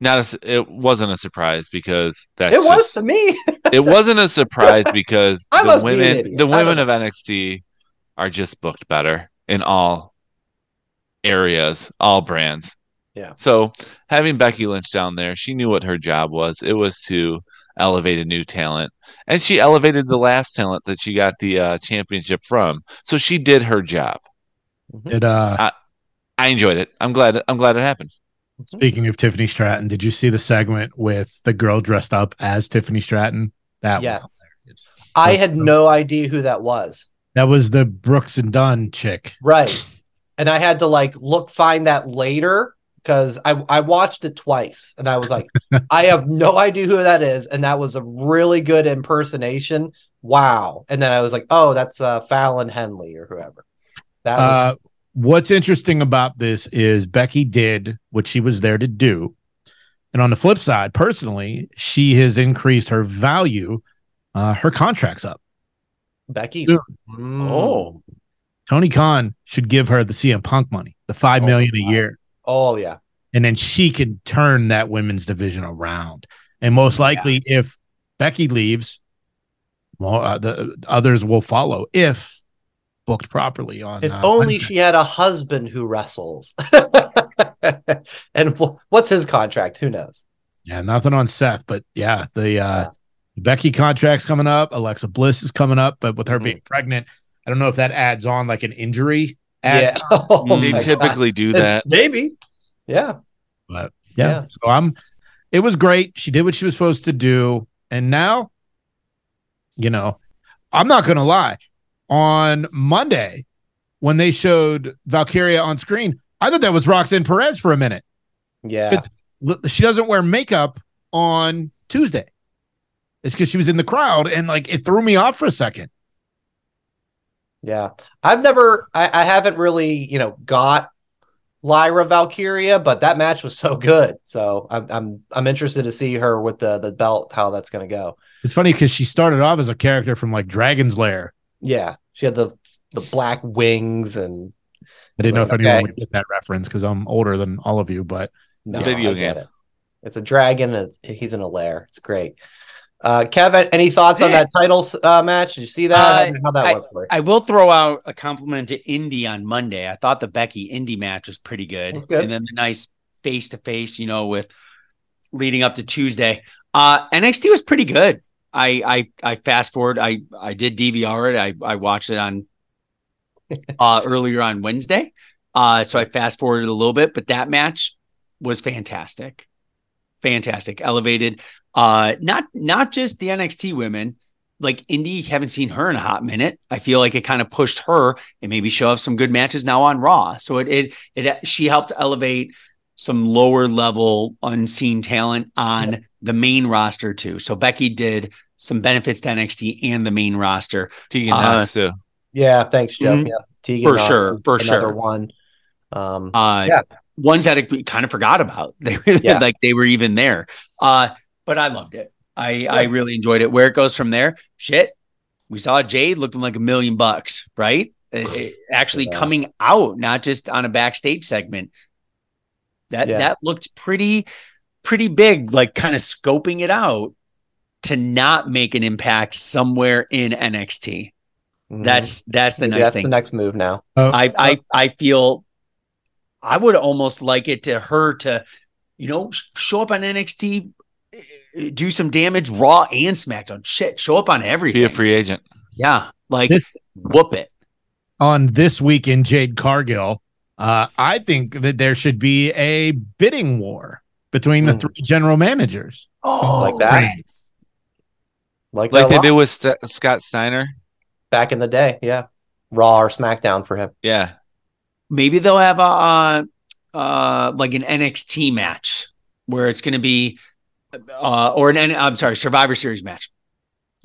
Speaker 5: Not a, it wasn't a surprise because that's
Speaker 2: it was
Speaker 5: just-
Speaker 2: to me.
Speaker 5: it wasn't a surprise because the
Speaker 2: must be
Speaker 5: women the women of NXT are just booked better in all areas, all brands.
Speaker 2: Yeah.
Speaker 5: So having Becky Lynch down there, she knew what her job was. It was to elevate a new talent, and she elevated the last talent that she got the uh, championship from. So she did her job.
Speaker 3: It uh
Speaker 5: I enjoyed it. I'm glad. I'm glad it happened.
Speaker 3: speaking of Tiffany Stratton, did you see the segment with the girl dressed up as Tiffany Stratton? That
Speaker 2: Yes.
Speaker 3: was hilarious.
Speaker 2: I had no idea who that was.
Speaker 3: That was the Brooks and Dunn chick.
Speaker 2: Right. And I had to like look find that later because I, I watched it twice and I was like, I have no idea who that is. And that was a really good impersonation. Wow. And then I was like, oh, that's uh, Fallon Henley or whoever. That was
Speaker 3: Uh, what's interesting about this is Becky did what she was there to do. And on the flip side, personally, she has increased her value. Uh, her contract's up.
Speaker 2: Becky. Mm.
Speaker 4: Oh,
Speaker 3: Tony Khan should give her the CM Punk money, the five
Speaker 2: Oh,
Speaker 3: million a
Speaker 2: wow.
Speaker 3: year,
Speaker 2: Oh, yeah.
Speaker 3: and then she can turn that women's division around. And most likely, if Becky leaves, well, uh, the others will follow if booked properly. On
Speaker 2: If
Speaker 3: uh,
Speaker 2: only
Speaker 3: Wednesday.
Speaker 2: she had a husband who wrestles. and wh- what's his contract? Who knows?
Speaker 3: Yeah, nothing on Seth, but yeah, the uh
Speaker 2: Yeah.
Speaker 3: Becky contract's coming up. Alexa Bliss is coming up, but with her
Speaker 2: Mhm.
Speaker 3: being pregnant, I don't know if that adds on like an injury. Add,
Speaker 2: Yeah. Oh
Speaker 5: they
Speaker 2: my God.
Speaker 5: typically do
Speaker 2: It's-
Speaker 5: that.
Speaker 2: Maybe. Yeah.
Speaker 3: But yeah,
Speaker 2: Yeah.
Speaker 3: so I'm. It was great. She did what she was supposed to do, and now, you know, I'm not gonna lie. On Monday, when they showed Valkyria on screen, I thought that was Roxanne Perez for a minute.
Speaker 2: Yeah.
Speaker 3: It's- She doesn't wear makeup on Tuesday. It's because she was in the crowd, and like it threw me off for a second.
Speaker 2: Yeah. I've never I, I haven't really, you know, got Lyra Valkyria, but that match was so good. So I'm I'm I'm interested to see her with the the belt, how that's gonna go.
Speaker 3: It's funny because she started off as a character from like Dragon's Lair.
Speaker 2: Yeah. She had the the black wings and
Speaker 3: I didn't know if
Speaker 2: Okay.
Speaker 3: anyone would get that reference because I'm older than all of you, but
Speaker 2: no,
Speaker 5: video
Speaker 2: get
Speaker 5: game.
Speaker 2: it. It's a dragon. And it's, he's in a lair. It's great. Uh, Kevin, any thoughts on that title uh, match? Did you see that?
Speaker 4: Uh,
Speaker 2: How that went for you?
Speaker 4: I will throw out a compliment to Indy on Monday. I thought the Becky Indy match was pretty good.
Speaker 2: Was good.
Speaker 4: And then the nice face to face, you know, with leading up to Tuesday. Uh NXT was pretty good. I I I fast forward. I I did DVR it. I I watched it on uh earlier on Wednesday. Uh so I fast forwarded a little bit, but that match was fantastic. Fantastic. Elevated uh not not just the NXT women, like Indy, haven't seen her in a hot minute. I feel like it kind of pushed her and maybe she'll have some good matches now on Raw. So it it it she helped elevate some lower level unseen talent on the main roster too. So Becky did some benefits to NXT and the main roster
Speaker 5: Tegan
Speaker 4: Uh,
Speaker 5: Knox too.
Speaker 2: yeah, thanks, Joe.
Speaker 4: Mhm.
Speaker 2: Yeah, Tegan
Speaker 4: For
Speaker 2: Knox
Speaker 4: sure, for
Speaker 2: another
Speaker 4: sure.
Speaker 2: One. Um,
Speaker 4: uh
Speaker 2: Yeah.
Speaker 4: Ones that I kind of forgot about. They were
Speaker 2: Yeah.
Speaker 4: like they were even there. Uh but I loved it. I I really enjoyed it. Where it goes from there, shit. We saw Jade looking like a million bucks, right? It- it- actually
Speaker 2: Yeah.
Speaker 4: coming out, not just on a backstage segment. That
Speaker 2: Yeah.
Speaker 4: that looked pretty pretty big, like kind of scoping it out to not make an impact somewhere in NXT.
Speaker 2: mhm.
Speaker 4: That's that's the
Speaker 2: Maybe
Speaker 4: nice
Speaker 2: that's
Speaker 4: thing.
Speaker 2: the next move now.
Speaker 3: uh,
Speaker 4: I I I feel I would almost like it to her to, you know, show up on NXT, eh, do some damage, Raw and SmackDown. Shit, show up on everything.
Speaker 5: Be a free agent.
Speaker 4: yeah, like
Speaker 3: This-
Speaker 4: whoop it.
Speaker 3: on this week in Jade Cargill, uh, I think that there should be a bidding war between the
Speaker 2: Mm.
Speaker 3: three general managers.
Speaker 4: Oh,
Speaker 2: Like that? Like,
Speaker 5: Like they
Speaker 2: lot
Speaker 5: did with St- Scott Steiner.
Speaker 2: back in the day. Yeah, Raw or SmackDown for him.
Speaker 5: Yeah.
Speaker 4: Maybe they'll have a uh, uh like an NXT match where it's going to be uh or an N- I'm sorry, Survivor Series match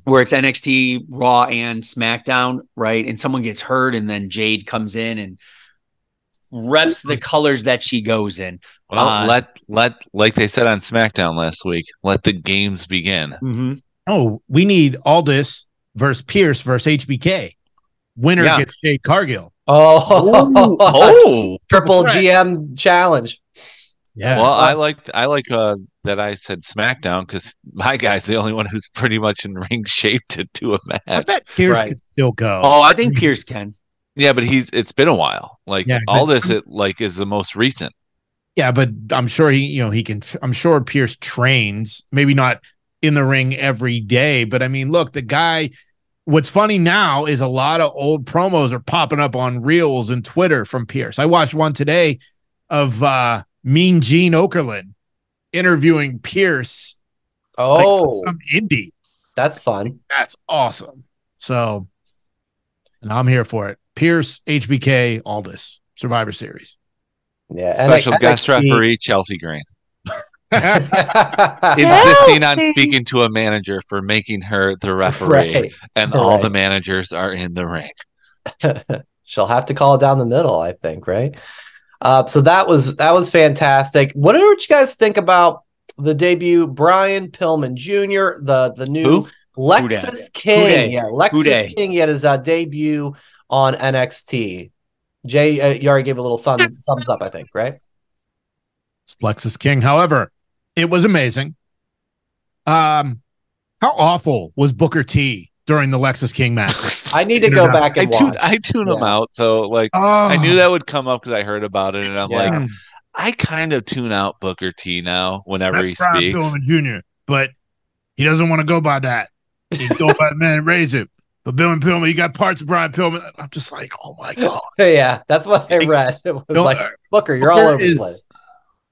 Speaker 4: where it's NXT, Raw and SmackDown, right? And someone gets hurt and then Jade comes in and reps the colors that she goes in.
Speaker 5: Well,
Speaker 4: Uh,
Speaker 5: let let like they said on SmackDown last week, let the games begin.
Speaker 4: Mm-hmm.
Speaker 3: Oh, we need Aldis versus Pearce versus HBK. Winner
Speaker 4: Yeah.
Speaker 3: gets Jade Cargill.
Speaker 2: Oh,
Speaker 4: Oh,
Speaker 2: triple
Speaker 3: Correct.
Speaker 2: GM challenge.
Speaker 3: Yeah.
Speaker 5: Well, I like I like uh, that I said SmackDown because my guy's the only one who's pretty much in ring shape to do a match.
Speaker 3: I bet Pearce
Speaker 2: Right.
Speaker 3: could still go.
Speaker 4: oh, I think Pearce can.
Speaker 5: Yeah, but he's it's been a while. Like
Speaker 3: Yeah,
Speaker 5: all this, it like is the most recent.
Speaker 3: Yeah, but I'm sure he, you know, he can. I'm sure Pearce trains, maybe not in the ring every day, but I mean, look, the guy. What's funny now is a lot of old promos are popping up on reels and Twitter from Pearce. I watched one today of uh Mean Gene Okerlund interviewing Pearce. like,
Speaker 2: Oh,
Speaker 3: some indie.
Speaker 2: that's fun.
Speaker 3: That's awesome. So, and I'm here for it. Pearce, HBK, Aldis, Survivor Series.
Speaker 2: Yeah,
Speaker 5: Special
Speaker 2: like,
Speaker 5: guest
Speaker 2: NXT
Speaker 5: referee Chelsea Green
Speaker 2: right,
Speaker 5: insisting on
Speaker 4: Chelsea!
Speaker 5: speaking to a manager for making her the referee, and all
Speaker 2: Right.
Speaker 5: the managers are in the ring.
Speaker 2: She'll have to call it down the middle, I think, right? Uh, so that was that was fantastic. What did you guys think about the debut Brian Pillman Jr., the the new
Speaker 5: Who?
Speaker 2: Lexis
Speaker 4: Who
Speaker 2: King?
Speaker 4: dey?
Speaker 2: Yeah, Lexis
Speaker 4: dey?
Speaker 2: King. He had his uh, debut on NXT. Jay, uh, you already gave a little thumbs thumbs up, I think, right?
Speaker 3: It's Lexis King. However, it was amazing. Um, how awful was Booker T during the Lexis King match?
Speaker 2: I need to go back
Speaker 5: I
Speaker 2: and
Speaker 5: tune
Speaker 2: watch.
Speaker 5: I tune them
Speaker 2: Yeah.
Speaker 5: out, so like
Speaker 3: Oh,
Speaker 5: I knew that would come up because I heard about it, and I'm
Speaker 2: Yeah.
Speaker 5: like, I kind of tune out Booker T now whenever
Speaker 3: that's
Speaker 5: he speaks.
Speaker 3: Pillman Jr., but he doesn't want to go by that. He go by the man that raised him. But Bill and Pillman, you got parts of Brian Pillman. I'm just like, oh my god,
Speaker 2: yeah, that's what I read. It was
Speaker 3: Bill-
Speaker 2: like Booker, you're all
Speaker 3: Booker
Speaker 2: over the place.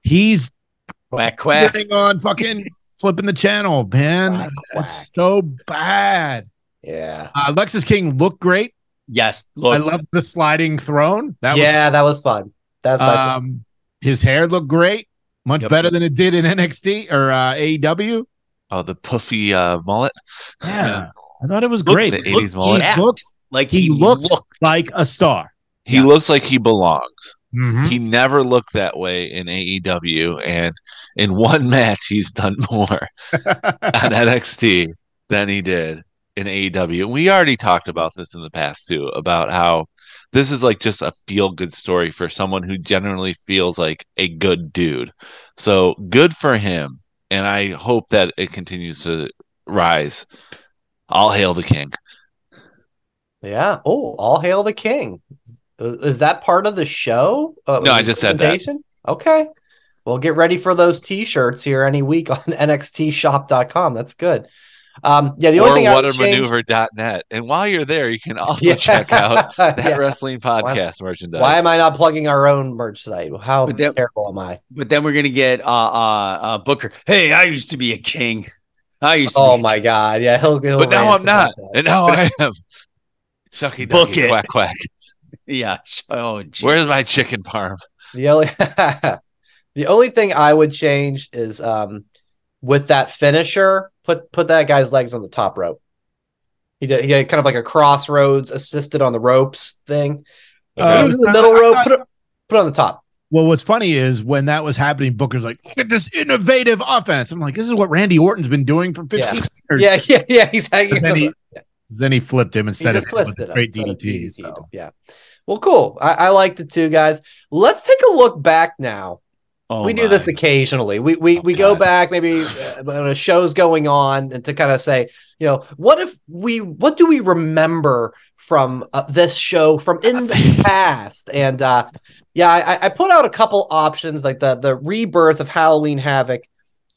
Speaker 3: he's
Speaker 4: Quack quack.
Speaker 3: getting on fucking flipping the channel, man.
Speaker 2: Quack,
Speaker 3: It's so bad.
Speaker 2: Yeah,
Speaker 3: Uh, Lexis King looked great.
Speaker 4: Yes,
Speaker 3: I love the sliding throne. That was
Speaker 2: yeah, that was fun. That's my
Speaker 3: Um, his hair looked great, much
Speaker 4: Yep.
Speaker 3: better than it did in NXT or uh, AEW.
Speaker 5: Oh, the puffy uh, mullet.
Speaker 3: Yeah, I thought it was
Speaker 4: Looked-
Speaker 3: great.
Speaker 5: The
Speaker 4: looked
Speaker 5: 80s mullet.
Speaker 4: jacked.
Speaker 3: looked
Speaker 4: like
Speaker 3: he
Speaker 4: he,
Speaker 3: looked
Speaker 4: looked.
Speaker 3: like a star.
Speaker 5: He
Speaker 4: Yeah.
Speaker 5: looks like he belongs.
Speaker 3: Mhm.
Speaker 5: He never looked that way in AEW, and in one match, he's done more on NXT than he did in AEW. We already talked about this in the past too, about how this is like just a feel good story for someone who generally feels like a good dude. So good for him. And I hope that it continues to rise. All hail the king.
Speaker 2: Yeah. Oh, all hail the king. Is that part of the show? Uh,
Speaker 5: No, I just said that.
Speaker 2: Okay. Well, get ready for those t-shirts here any week on nxtshop.com. That's good. Um, yeah, the
Speaker 5: or
Speaker 2: only thing I would
Speaker 5: And while you're there, you can also
Speaker 2: Yeah.
Speaker 5: check out that
Speaker 2: Yeah.
Speaker 5: wrestling podcast merchandise.
Speaker 2: Why am I not plugging our own merch site? How
Speaker 4: But that-
Speaker 2: terrible am I?
Speaker 4: But then we're gonna get uh uh, uh Booker. Hey, I used to be a king. I used to
Speaker 2: Oh
Speaker 4: be a
Speaker 2: my god. Yeah, he'll, he'll
Speaker 5: But now I'm not.
Speaker 2: that.
Speaker 5: And now I am. Shucky
Speaker 4: Book
Speaker 5: ducky
Speaker 4: it.
Speaker 5: quack quack.
Speaker 4: Yeah. Oh, geez.
Speaker 5: Where's my chicken parm?
Speaker 2: The only the only thing I would change is um with that finisher, put put that guy's legs on the top rope. He did he had kind of like a crossroads assisted on the ropes thing.
Speaker 3: Uh,
Speaker 2: Put it in the middle
Speaker 3: I- I
Speaker 2: rope, put it, put it on the top.
Speaker 3: Well, what's funny is when that was happening, Booker's like, look at this innovative offense. I'm like, this is what Randy Orton's been doing for 15 years.
Speaker 2: Yeah, yeah, yeah. He's hanging.
Speaker 3: Then, he,
Speaker 2: yeah.
Speaker 3: Then he flipped him
Speaker 2: He
Speaker 3: instead of
Speaker 2: just
Speaker 3: with a
Speaker 2: him
Speaker 3: great
Speaker 2: instead
Speaker 3: DDT.
Speaker 2: DDT'd
Speaker 3: So.
Speaker 2: Yeah. Well, cool. I, I like the two guys. Let's take a look back now.
Speaker 4: Oh,
Speaker 2: we do this occasionally. We we
Speaker 5: Oh,
Speaker 2: we go back maybe uh, when a show's going on and to kind of say, you know, what if we what do we remember from uh, this show from in the past? And uh yeah, I, I put out a couple options like the the rebirth of Halloween Havoc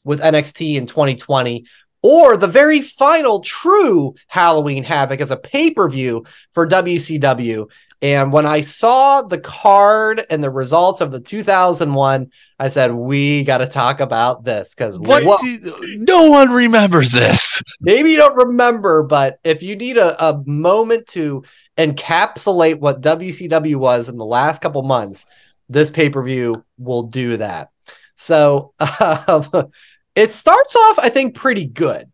Speaker 2: with NXT in 2020 or the very final true Halloween Havoc as a pay-per-view for WCW. And when I saw the card and the results of the 2001 I said, we got to talk about this because
Speaker 5: What? no one remembers this.
Speaker 2: maybe you don't remember, but if you need a, a moment to encapsulate what WCW was in the last couple months, this pay per view will do that. So um, it starts off, I think, pretty good.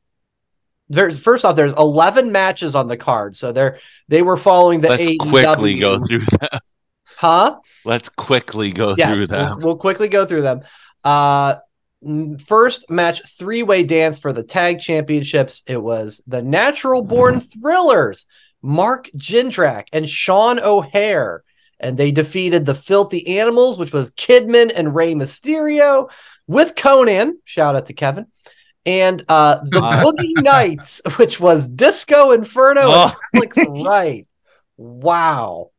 Speaker 2: There's first off, there's 11 matches on the card, so they're they were following the
Speaker 5: Let's
Speaker 2: AEW.
Speaker 5: quickly go through them.
Speaker 2: huh?
Speaker 5: Let's quickly go
Speaker 2: Yes,
Speaker 5: through
Speaker 2: we'll-
Speaker 5: them.
Speaker 2: We'll, quickly go through them. Uh, first match, three way dance for the tag championships. It was the Natural Born Thrillers, Mark Jindrak and Sean O'Haire, and they defeated the Filthy Animals, which was Kidman and Rey Mysterio, with Konnan. Shout out to Kevin. And uh, the
Speaker 4: Uh.
Speaker 2: Boogie Knights, which was Disco Inferno
Speaker 4: Oh.
Speaker 2: and Alex Wright. Wow.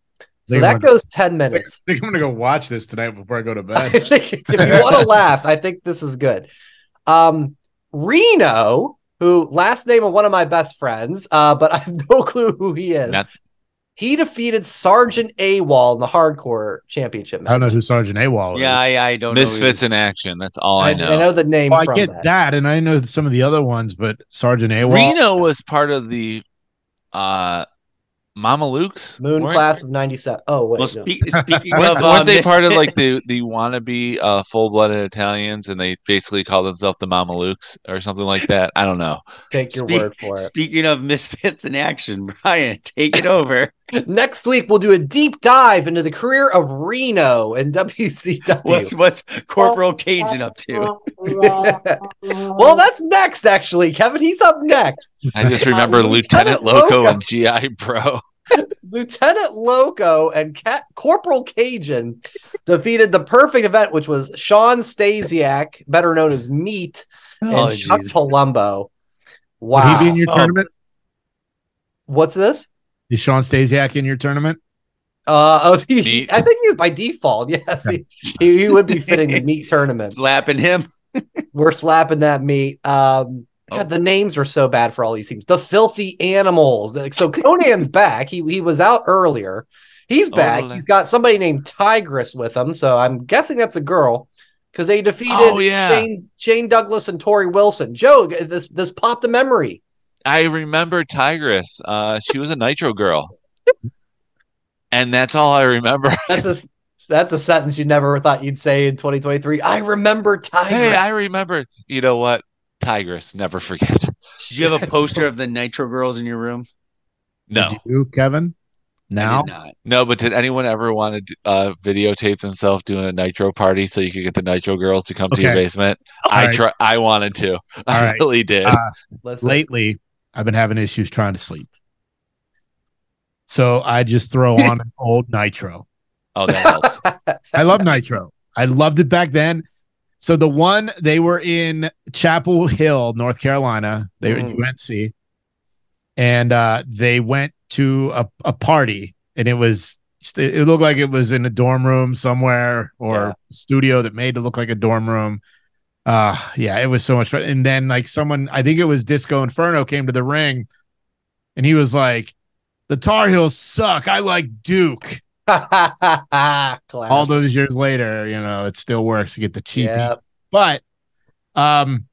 Speaker 2: So
Speaker 3: They
Speaker 2: that
Speaker 3: were-
Speaker 2: goes 10 minutes.
Speaker 3: I think I'm gonna go watch this tonight before I go to
Speaker 2: I
Speaker 3: bed.
Speaker 2: think it's- if you want to laugh, I think this is good. Um, Reno, who last name of one of my best friends, uh, but I have no clue who he is.
Speaker 5: Not-
Speaker 2: he defeated Sergeant AWOL in the hardcore championship match.
Speaker 3: I don't know who Sergeant AWOL is.
Speaker 4: Yeah, I, I don't know.
Speaker 5: Misfits in action. That's all I,
Speaker 2: I,
Speaker 5: know.
Speaker 2: I know the name
Speaker 3: Well, I get
Speaker 2: that.
Speaker 3: that. and I know some of the other ones, but Sergeant AWOL.
Speaker 5: Reno was part of the uh Mama Luke's
Speaker 2: Moon
Speaker 5: weren't-
Speaker 2: class of 97. Oh, wait.
Speaker 4: Well,
Speaker 2: no.
Speaker 4: speak, speaking
Speaker 5: Weren't,
Speaker 4: of, uh,
Speaker 5: weren't they part of like the the wannabe uh, full blooded Italians, and they basically call themselves the Mama Lukes or something like that? I don't know.
Speaker 2: Take your
Speaker 4: Speak-
Speaker 2: word for it.
Speaker 4: Speaking of misfits in action, Brian, take it over.
Speaker 2: Next week, we'll do a deep dive into the career of Reno and WCW.
Speaker 4: What's what's Corporal Cajun up to?
Speaker 2: well, that's next, actually. Kevin, he's up next.
Speaker 5: I just remember um,
Speaker 2: Lieutenant
Speaker 5: Lieutenant Loco
Speaker 2: Loco.
Speaker 5: and GI Bro.
Speaker 2: Lieutenant Loco and Cat- Corporal Cajun defeated the perfect event, which was Sean Stasiak, better known as Meat,
Speaker 4: Oh,
Speaker 2: and Chuck
Speaker 4: Jesus.
Speaker 2: Palumbo.
Speaker 3: Would he be in your
Speaker 4: Oh.
Speaker 3: tournament?
Speaker 2: What's this?
Speaker 3: Is Sean Stasiak in your tournament?
Speaker 2: Uh, oh, he, I think he was by default. Yes, he, he, he would be fitting the meat tournament.
Speaker 4: Slapping him.
Speaker 2: We're slapping that meat. Um,
Speaker 4: Oh.
Speaker 2: God, the names are so bad for all these teams. The filthy animals. So Konnan's back. He he was out earlier. He's back.
Speaker 5: Oh,
Speaker 2: He's got somebody named Tigress with him. So I'm guessing that's a girl because they defeated
Speaker 5: Oh, yeah.
Speaker 2: Shane, Shane Douglas and Torrie Wilson. Joe, this this popped the memory.
Speaker 5: I remember Tigress. Uh, she was a Nitro girl, and that's all I remember.
Speaker 2: That's a that's a sentence you never thought you'd say in 2023. I remember Tigress.
Speaker 5: hey, I remember. You know what? Tigress, never forget.
Speaker 4: Did you have a poster of the Nitro Girls in your room?
Speaker 5: No,
Speaker 3: Did you, Kevin? Now?
Speaker 5: no. But did anyone ever want to uh, videotape themselves doing a Nitro party so you could get the Nitro girls to come to your basement?
Speaker 3: All
Speaker 5: I
Speaker 3: right.
Speaker 5: try. I wanted to. I
Speaker 3: right.
Speaker 5: really did.
Speaker 3: Uh,
Speaker 2: Listen,
Speaker 3: Lately, I've been having issues trying to sleep. So I just throw on an old Nitro.
Speaker 4: Oh, that helps.
Speaker 3: I love Nitro. I loved it back then. So the one they were in Chapel Hill, North Carolina. They were in UNC, and uh, they went to a, a party, and it was it looked like it was in a dorm room somewhere or
Speaker 2: Yeah.
Speaker 3: studio that made it look like a dorm room. Uh yeah, it was so much fun. And then like someone, I think it was Disco Inferno, came to the ring, and he was like, "The Tar Heels suck. I like Duke."
Speaker 2: Class.
Speaker 3: all those years later, you know, it still works to get the cheap.
Speaker 2: Yeah.
Speaker 3: But um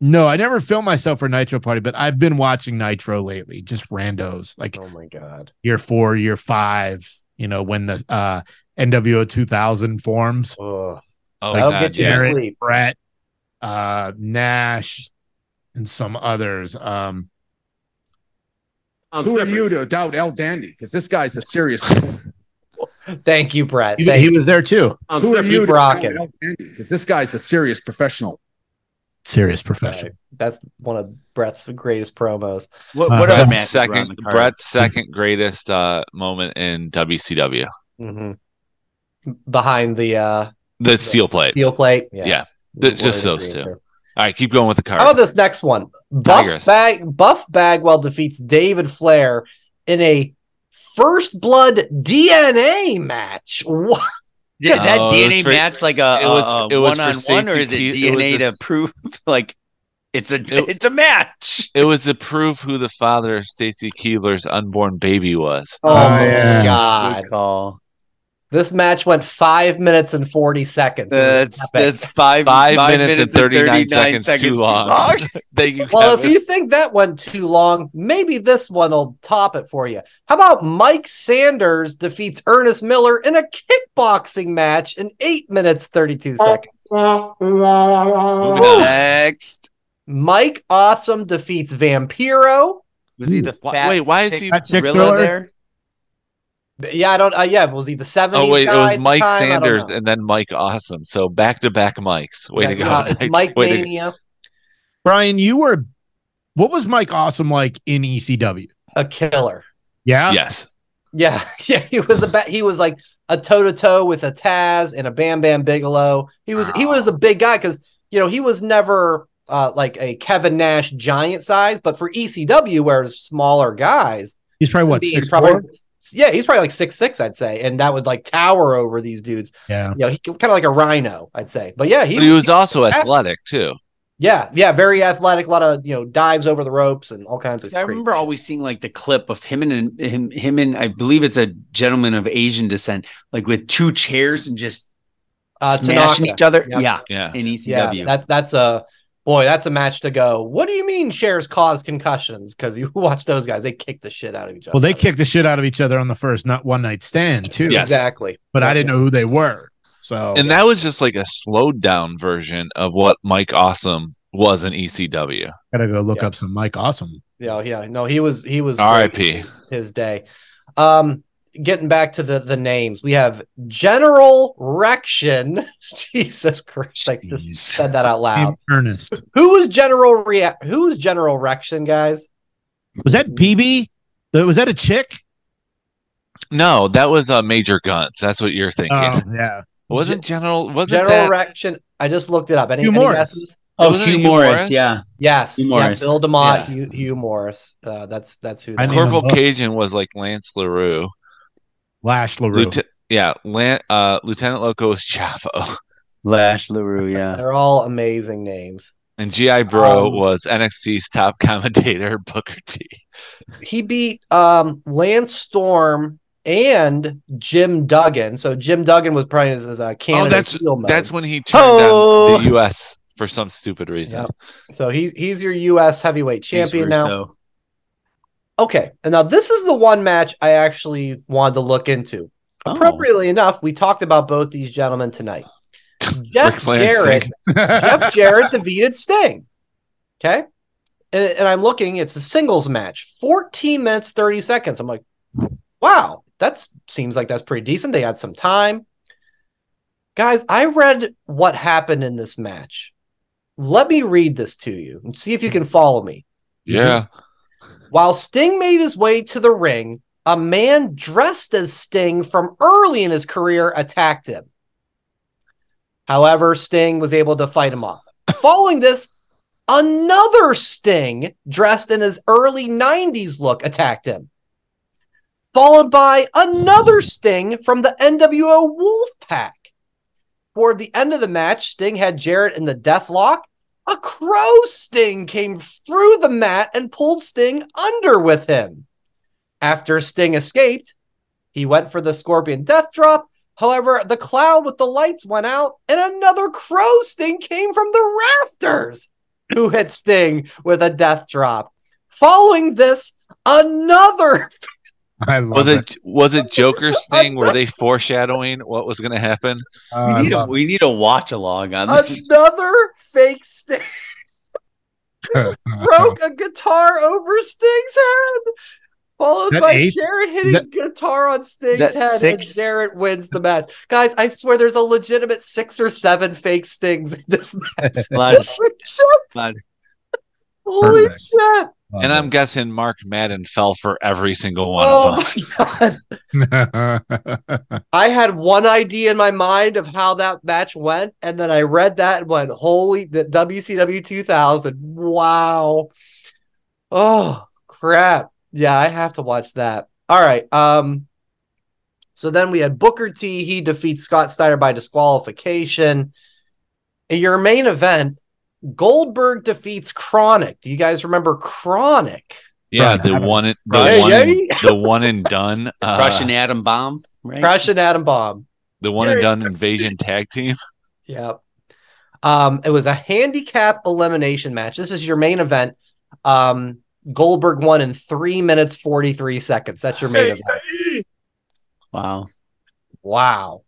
Speaker 3: no, I never filmed myself for Nitro Party, but I've been watching Nitro lately, just randos, like
Speaker 2: Oh my god.
Speaker 3: year four, year five, you know, when the uh NWO 2000 forms.
Speaker 2: Ugh.
Speaker 5: Oh
Speaker 2: I'll
Speaker 5: god,
Speaker 2: get you
Speaker 5: yeah.
Speaker 2: to sleep.
Speaker 3: Bret, uh Nash, and some others. Um
Speaker 9: Who are you to doubt El Dandy? Because this guy's a serious.
Speaker 2: Thank you, Bret.
Speaker 3: he,
Speaker 2: Thank
Speaker 3: he was there too.
Speaker 9: Who are you to
Speaker 2: rocking.
Speaker 9: doubt El Dandy? Because this guy's a serious professional.
Speaker 3: Serious
Speaker 2: Right.
Speaker 3: professional.
Speaker 2: That's one of Bret's great's promos.
Speaker 4: What,
Speaker 3: Uh,
Speaker 4: what other
Speaker 5: Bret's
Speaker 4: matches were on
Speaker 5: second
Speaker 4: the card?
Speaker 5: Bret's second greatest uh, moment in WCW.
Speaker 2: hmm Behind the uh,
Speaker 5: The steel plate.
Speaker 2: steel plate.
Speaker 5: Yeah. Th- just those two.
Speaker 2: with
Speaker 5: All right, keep going with the card.
Speaker 2: How about this next one? Buff
Speaker 5: Tigers.
Speaker 2: Bag Buff Bagwell defeats David Flair in a first blood DNA match. What?
Speaker 4: Is that
Speaker 5: Oh, it was
Speaker 4: DNA
Speaker 5: for-
Speaker 4: match like a,
Speaker 5: it was-
Speaker 4: a,
Speaker 5: it was
Speaker 4: one on one, or is it
Speaker 5: Keith- it was
Speaker 4: DNA to
Speaker 5: just-
Speaker 4: prove like it's a
Speaker 5: It-
Speaker 4: it's a match?
Speaker 5: It was to prove who the father of Stacy Keibler's unborn baby was.
Speaker 2: Oh,
Speaker 3: Oh,
Speaker 2: my
Speaker 3: yeah.
Speaker 2: god!
Speaker 4: Good call.
Speaker 2: This match went five minutes and forty seconds. It was
Speaker 4: That's that's five
Speaker 5: Five, minutes, and 39, seconds, too long. Thank you.
Speaker 2: Well, if
Speaker 5: Kevin.
Speaker 2: you think that went too long, maybe this one will top it for you. How about Mike Sanders defeats Ernest Miller in a kickboxing match in eight minutes, 32 seconds?
Speaker 4: Next,
Speaker 2: Mike Awesome defeats Vampiro.
Speaker 4: was he the fat
Speaker 5: wait, why is he-
Speaker 3: Fat
Speaker 4: gorilla there?
Speaker 2: Yeah, I don't, uh, yeah, was he the 70s?
Speaker 5: Oh wait, it was Mike
Speaker 2: time? I don't
Speaker 5: Sanders and then Mike Awesome. So back to back Mikes. Way to go!
Speaker 2: Yeah, it's Mike
Speaker 5: Way to-
Speaker 2: Mania,
Speaker 3: Brian, you were what was Mike Awesome like in ECW?
Speaker 2: a killer.
Speaker 3: Yeah.
Speaker 5: Yes.
Speaker 2: Yeah, yeah, he was a ba- he was like a toe to toe with a Taz and a Bam Bam Bigelow. He was he was a big guy because you know he was never uh, like a Kevin Nash giant size, but for ECW, where it's smaller guys,
Speaker 3: He's probably what six
Speaker 2: probably
Speaker 3: four?
Speaker 2: Yeah, he's probably like six six, I'd say, and that would like tower over these dudes.
Speaker 3: Yeah.
Speaker 2: You know, he kind of like a rhino, I'd say. But yeah, he,
Speaker 5: But he was also
Speaker 2: fast.
Speaker 5: athletic too.
Speaker 2: yeah, yeah, very athletic, a lot of you know dives over the ropes and all kinds of.
Speaker 4: 'Cause I remember
Speaker 2: shit.
Speaker 4: always seeing like the clip of him and him, him and I believe it's a gentleman of Asian descent, like with two chairs and just
Speaker 2: Uh,
Speaker 4: smashing
Speaker 2: Tanaka.
Speaker 4: each other.
Speaker 2: Yep.
Speaker 4: Yeah,
Speaker 5: Yeah.
Speaker 4: in E
Speaker 2: Yeah,
Speaker 4: ECW.
Speaker 2: that's that's a boy. That's a match to go. What do you mean shares cause concussions? Because you watch those guys, they kick the shit out of each other.
Speaker 3: Well, they kicked the shit out of each other on the first not one night stand too.
Speaker 5: Yes.
Speaker 2: exactly.
Speaker 3: But I didn't know who they were. So
Speaker 5: And that was just like a slowed down version of what Mike Awesome was in ECW.
Speaker 3: gotta go look
Speaker 2: Yeah.
Speaker 3: up some Mike Awesome.
Speaker 2: Yeah, yeah. No, he was he was
Speaker 5: R.I.P.
Speaker 2: his day. Um, getting back to the the names, we have General Rection. Jesus Christ! I just said that out loud.
Speaker 3: Ernest.
Speaker 2: Who was General Rea- Who was General Rection, guys?
Speaker 3: Was that PB? Was that a chick?
Speaker 5: No, that was uh, Major Guns. That's what you're thinking.
Speaker 3: Oh, yeah.
Speaker 5: wasn't General? Wasn't
Speaker 2: General
Speaker 5: that?
Speaker 2: Rection. I just looked it up. Any,
Speaker 3: Hugh
Speaker 2: any
Speaker 3: Morris.
Speaker 2: guesses?
Speaker 4: oh, Hugh
Speaker 5: Hugh
Speaker 4: Morris,
Speaker 5: Morris?
Speaker 4: yeah.
Speaker 2: Yes,
Speaker 4: Hugh
Speaker 2: yeah,
Speaker 4: Morris.
Speaker 2: Bill DeMott,
Speaker 4: Yeah.
Speaker 2: Hugh, Hugh Morris. Uh, that's that's who. That
Speaker 3: need
Speaker 5: Corporal. Cajun was like Lance Larue.
Speaker 3: Lash LaRue.
Speaker 5: Lieutenant, yeah, Lan- uh, Lieutenant Loco was Chavo,
Speaker 4: Lash Larue, yeah.
Speaker 2: They're all amazing names.
Speaker 5: and GI Bro
Speaker 2: Um,
Speaker 5: was NXT's top commentator Booker T.
Speaker 2: He beat um, Lance Storm and Jim Duggan. So Jim Duggan was probably his, his uh, Canada
Speaker 5: Oh, that's that's when he turned
Speaker 4: Oh.
Speaker 5: on the U.S. for some stupid reason.
Speaker 2: Yep. So he's he's your U.S. heavyweight champion now. Okay, and now this is the one match I actually wanted to look into.
Speaker 4: Oh.
Speaker 2: Appropriately enough, we talked about both these gentlemen tonight. Jeff Jarrett Jeff Jarrett defeated Sting. Okay. And, and I'm looking, it's a singles match, 14 minutes, 30 seconds. I'm like, wow, that seems like that's pretty decent. They had some time. Guys, I read what happened in this match. Let me read this to you and see if you can follow me.
Speaker 5: Yeah,
Speaker 2: While Sting made his way to the ring, a man dressed as Sting from early in his career attacked him. However, Sting was able to fight him off. Following this, another Sting dressed in his early 90s look attacked him. Followed by another Sting from the NWO Wolfpack. Toward the end of the match, Sting had Jarrett in the death lock. A crow Sting came through the mat and pulled Sting under with him. After Sting escaped, he went for the Scorpion Death Drop. However, the cloud with the lights went out, and another crow Sting came from the rafters, who hit Sting with a Death Drop. Following this, another
Speaker 3: I love
Speaker 5: Was
Speaker 3: it.
Speaker 5: it was it Joker's thing? Were they foreshadowing what was going to happen?
Speaker 3: Uh,
Speaker 4: We need, a, we need a watch along on this.
Speaker 2: another fake Sting broke a guitar over Sting's head. Followed
Speaker 3: That
Speaker 2: by
Speaker 3: eight-
Speaker 2: Jarrett hitting
Speaker 3: that-
Speaker 2: guitar on Sting's head,
Speaker 4: six-
Speaker 2: and Jarrett wins the match. Guys, I swear there's a legitimate six or seven fake Stings in this match.
Speaker 4: A lot
Speaker 2: Holy shit!
Speaker 4: Lot-
Speaker 2: Holy
Speaker 3: Perfect.
Speaker 2: shit!
Speaker 5: And I'm guessing Mark Madden fell for every single one
Speaker 2: Oh
Speaker 5: of them.
Speaker 2: my god! I had one idea in my mind of how that match went, and then I read that and went, "Holy, the WCW 2000! Wow! Oh crap! Yeah, I have to watch that. All right. Um. So then we had Booker T. He defeats Scott Steiner by disqualification. In your main event, Goldberg defeats KroniK. Do you guys remember KroniK?
Speaker 5: Yeah, the one, the
Speaker 2: Right,
Speaker 5: one,
Speaker 2: yeah.
Speaker 5: the one and done, uh,
Speaker 4: Russian atom bomb, right?
Speaker 2: Crash and Atom Bomb.
Speaker 5: the one and done invasion tag team.
Speaker 2: Yep. Um, it was a handicap elimination match. This is your main event. Um, Goldberg won in three minutes, 43 seconds. That's your main event.
Speaker 4: Wow.
Speaker 2: Wow.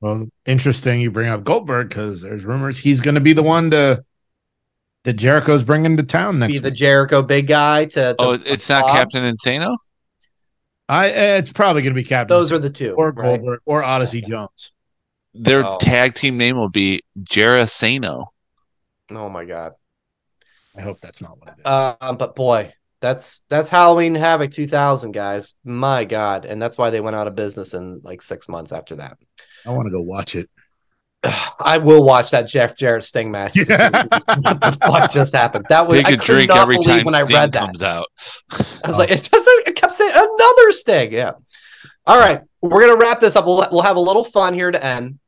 Speaker 3: well, interesting you bring up Goldberg because there's rumors he's going to be the one to that Jericho's bringing to town next
Speaker 2: Be the
Speaker 3: week.
Speaker 2: Jericho big guy to, to
Speaker 5: Oh, it's not
Speaker 2: Hobbs.
Speaker 5: Captain Insano.
Speaker 3: I it's probably going to be Captain
Speaker 2: Those are the two.
Speaker 3: or
Speaker 2: right?
Speaker 3: Goldberg or Odyssey Jones.
Speaker 5: Their
Speaker 2: Oh.
Speaker 5: tag team name will be Jarasano.
Speaker 2: Oh my god.
Speaker 3: I hope that's not what it is.
Speaker 2: Um, but boy, that's that's Halloween Havoc 2000, guys. My god, and that's why they went out of business in like six months after that.
Speaker 3: I want to go watch it.
Speaker 2: I will watch that Jeff Jarrett Sting match. to see what the fuck just happened? That was
Speaker 5: Take
Speaker 2: I
Speaker 5: a
Speaker 2: could
Speaker 5: drink
Speaker 2: not
Speaker 5: every
Speaker 2: believe
Speaker 5: time
Speaker 2: when I read that.
Speaker 5: comes out.
Speaker 2: I was like, it, it kept saying another Sting. Yeah. All right, we're gonna wrap this up. We'll we'll have a little fun here to end.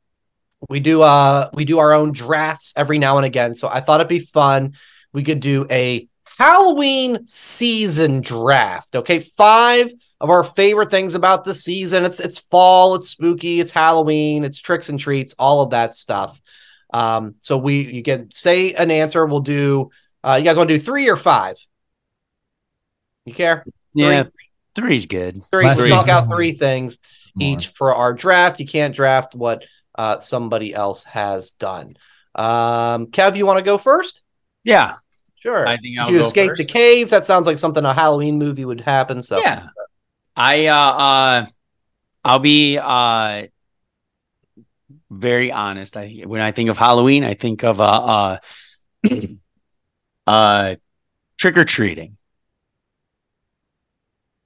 Speaker 2: We do uh we do our own drafts every now and again, so I thought it'd be fun. We could do a Halloween season draft. Okay, five of our favorite things about the season. It's it's fall, it's spooky, it's Halloween, it's tricks and treats, all of that stuff. Um, so we you can say an answer. We'll do. Uh, you guys want to do three or five? You care?
Speaker 4: Yeah. Three's good.
Speaker 2: Three.
Speaker 3: Last
Speaker 2: Let's knock out three things each for our draft. You can't draft what uh, somebody else has done. Um, Kev, you want to go first?
Speaker 4: Yeah.
Speaker 2: Sure.
Speaker 4: I think I'll
Speaker 2: you
Speaker 4: go
Speaker 2: escape
Speaker 4: first.
Speaker 2: the cave. That sounds like something a Halloween movie would happen. So
Speaker 4: Yeah. I uh uh I'll be uh very honest. I when I think of Halloween, I think of uh uh uh trick or treating.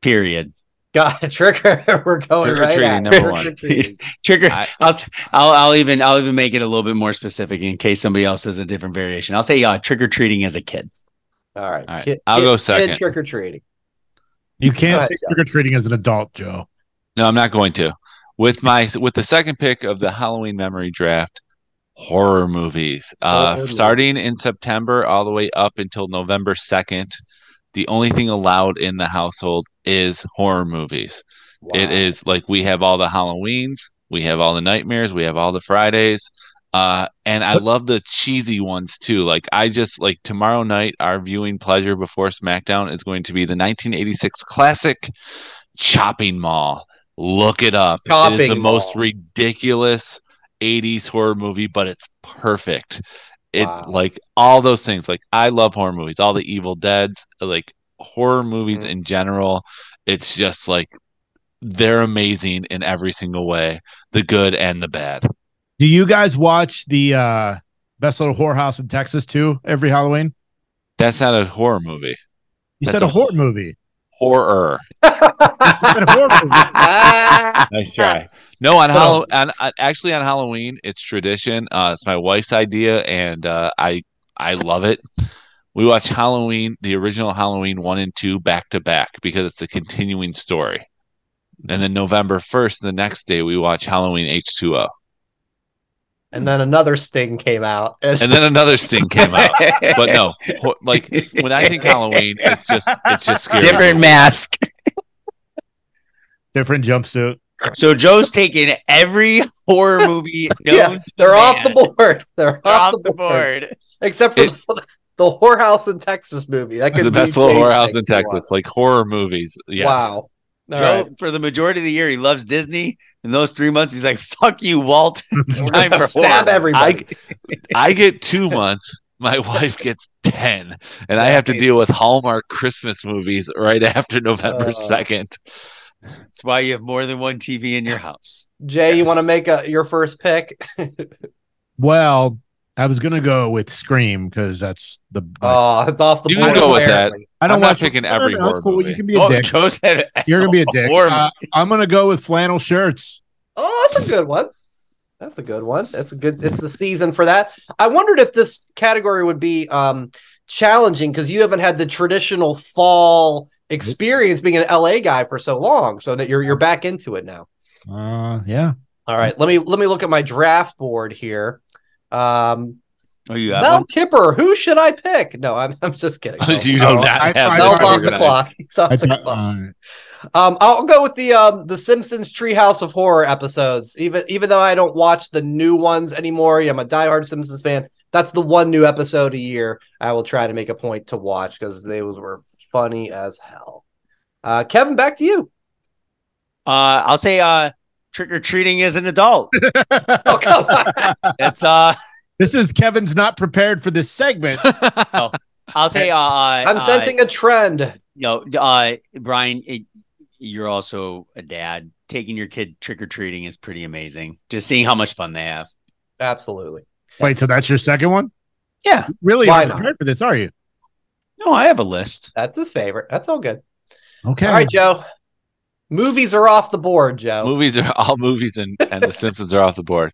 Speaker 4: Period.
Speaker 2: got it. Trigger. We're going right
Speaker 5: Trick-or-treating,
Speaker 2: at
Speaker 5: number one.
Speaker 2: Trick-or-treating.
Speaker 4: Trick or
Speaker 5: I-
Speaker 4: I'll, I'll I'll even I'll even make it a little bit more specific in case somebody else has a different variation. I'll say uh trick or treating as a kid.
Speaker 2: All right.
Speaker 5: All right,
Speaker 2: Kid-
Speaker 5: I'll
Speaker 2: kid-
Speaker 5: go second.
Speaker 2: Trick or treating.
Speaker 3: You can't
Speaker 2: ahead,
Speaker 3: say trick or treating as an adult, Joe.
Speaker 5: No, I'm not going to. With my with the second pick of the Halloween memory draft, horror movies. Uh,
Speaker 2: Horror
Speaker 5: starting in September all the way up until November 2nd, the only thing allowed in the household is horror movies. It
Speaker 2: Wow.
Speaker 5: is like we have all the Halloweens, we have all the nightmares, we have all the Fridays. Uh, and I love the cheesy ones too. Like I just like tomorrow night, our viewing pleasure before SmackDown is going to be the 1986 classic Chopping Mall. Look it up. Chopping it is the most ridiculous 80s horror movie, but it's perfect. It
Speaker 2: Wow.
Speaker 5: like all those things. Like I love horror movies, all the Evil Deads, like horror movies
Speaker 2: Mhm.
Speaker 5: in general. It's just like they're amazing in every single way, the good and the bad.
Speaker 3: Do you guys watch the uh Best Little Whorehouse in Texas too every Halloween?
Speaker 5: That's not a horror movie.
Speaker 3: You
Speaker 5: That's
Speaker 3: said a
Speaker 5: a-
Speaker 3: horror movie.
Speaker 5: horror. nice try. No, on
Speaker 2: Oh.
Speaker 5: Halloween, on, on- actually on Halloween, it's tradition. Uh, it's my wife's idea, and uh, I I love it. We watch Halloween, the original Halloween one and two, back to back because it's a continuing story. And then November first, the next day, we watch Halloween H two O,
Speaker 2: and then another sting came out.
Speaker 5: and then another Sting came out. But no, like when I think Halloween, it's just it's just scary.
Speaker 4: Different mask.
Speaker 3: Different jumpsuit.
Speaker 4: So Joe's taking every horror movie known
Speaker 2: yeah, they're off the board. They're,
Speaker 4: They're
Speaker 2: off,
Speaker 4: off
Speaker 2: the,
Speaker 4: the
Speaker 2: board.
Speaker 4: board.
Speaker 2: except for the, the whorehouse in Texas movie. That could
Speaker 5: the
Speaker 2: be
Speaker 5: best little
Speaker 2: Jay's
Speaker 5: whorehouse in Texas, like horror movies. Yes.
Speaker 2: Wow. All
Speaker 4: Joe,
Speaker 2: right.
Speaker 4: for the majority of the year, he loves Disney. In those three months, he's like, "Fuck you, Walt. It's time for
Speaker 2: stab
Speaker 4: horror."
Speaker 2: everybody.
Speaker 5: I get two months. My wife gets ten, and I have to deal with Hallmark Christmas movies right after November
Speaker 2: Uh.
Speaker 5: second.
Speaker 4: That's why you have more than one TV in your house.
Speaker 2: Jay, you want to make a your first pick?
Speaker 3: Well, I was gonna go with Scream because that's the.
Speaker 2: Oh, it's off the
Speaker 5: You
Speaker 2: board.
Speaker 5: can go with that.
Speaker 3: I don't
Speaker 5: I'm
Speaker 3: watch
Speaker 5: picking
Speaker 3: no, no,
Speaker 5: every
Speaker 3: no, that's cool.
Speaker 5: movie.
Speaker 3: You can be a
Speaker 4: Oh,
Speaker 3: dick.
Speaker 4: Joe said
Speaker 3: You're gonna be a dick. Uh. I'm gonna go with flannel shirts.
Speaker 2: Oh, that's a good one. That's a good one. That's a good. It's the season for that. I wondered if this category would be um challenging because you haven't had the traditional fall experience being an LA guy for so long, so that you're you're back into it now.
Speaker 3: Uh, yeah.
Speaker 2: All right, let me let me look at my draft board here. Um,
Speaker 4: Oh, you have
Speaker 2: Mel
Speaker 4: one?
Speaker 2: Kipper, who should I pick? No, I'm I'm just kidding. No.
Speaker 5: you do
Speaker 3: Oh,
Speaker 5: not
Speaker 3: I-
Speaker 5: have
Speaker 3: I-
Speaker 2: Mel's off the clock. He's off the clock. Um, I'll go with the um the Simpsons Treehouse of Horror episodes. Even even though I don't watch the new ones anymore, I'm a diehard Simpsons fan. That's the one new episode a year I will try to make a point to watch because they was were funny as hell. Uh, Kevin, back to you.
Speaker 4: Uh, I'll say uh, trick or treating as an adult.
Speaker 2: Oh come on!
Speaker 4: It's uh,
Speaker 3: this is Kevin's not prepared for this segment.
Speaker 4: I'll say uh,
Speaker 2: I'm
Speaker 4: uh,
Speaker 2: sensing a trend.
Speaker 4: you know, uh, Brian, it, you're also a dad. Taking your kid trick or treating is pretty amazing. Just seeing how much fun they have.
Speaker 2: Absolutely.
Speaker 3: Wait, so that's your second one?
Speaker 4: Yeah.
Speaker 3: Really
Speaker 2: Why
Speaker 3: not
Speaker 2: not?
Speaker 3: prepared for this, are you?
Speaker 4: No, I have a list.
Speaker 2: That's his favorite. That's all good.
Speaker 3: Okay.
Speaker 2: All right, Joe. Movies are off the board, Joe.
Speaker 5: movies are all movies, and and the Simpsons are off the board.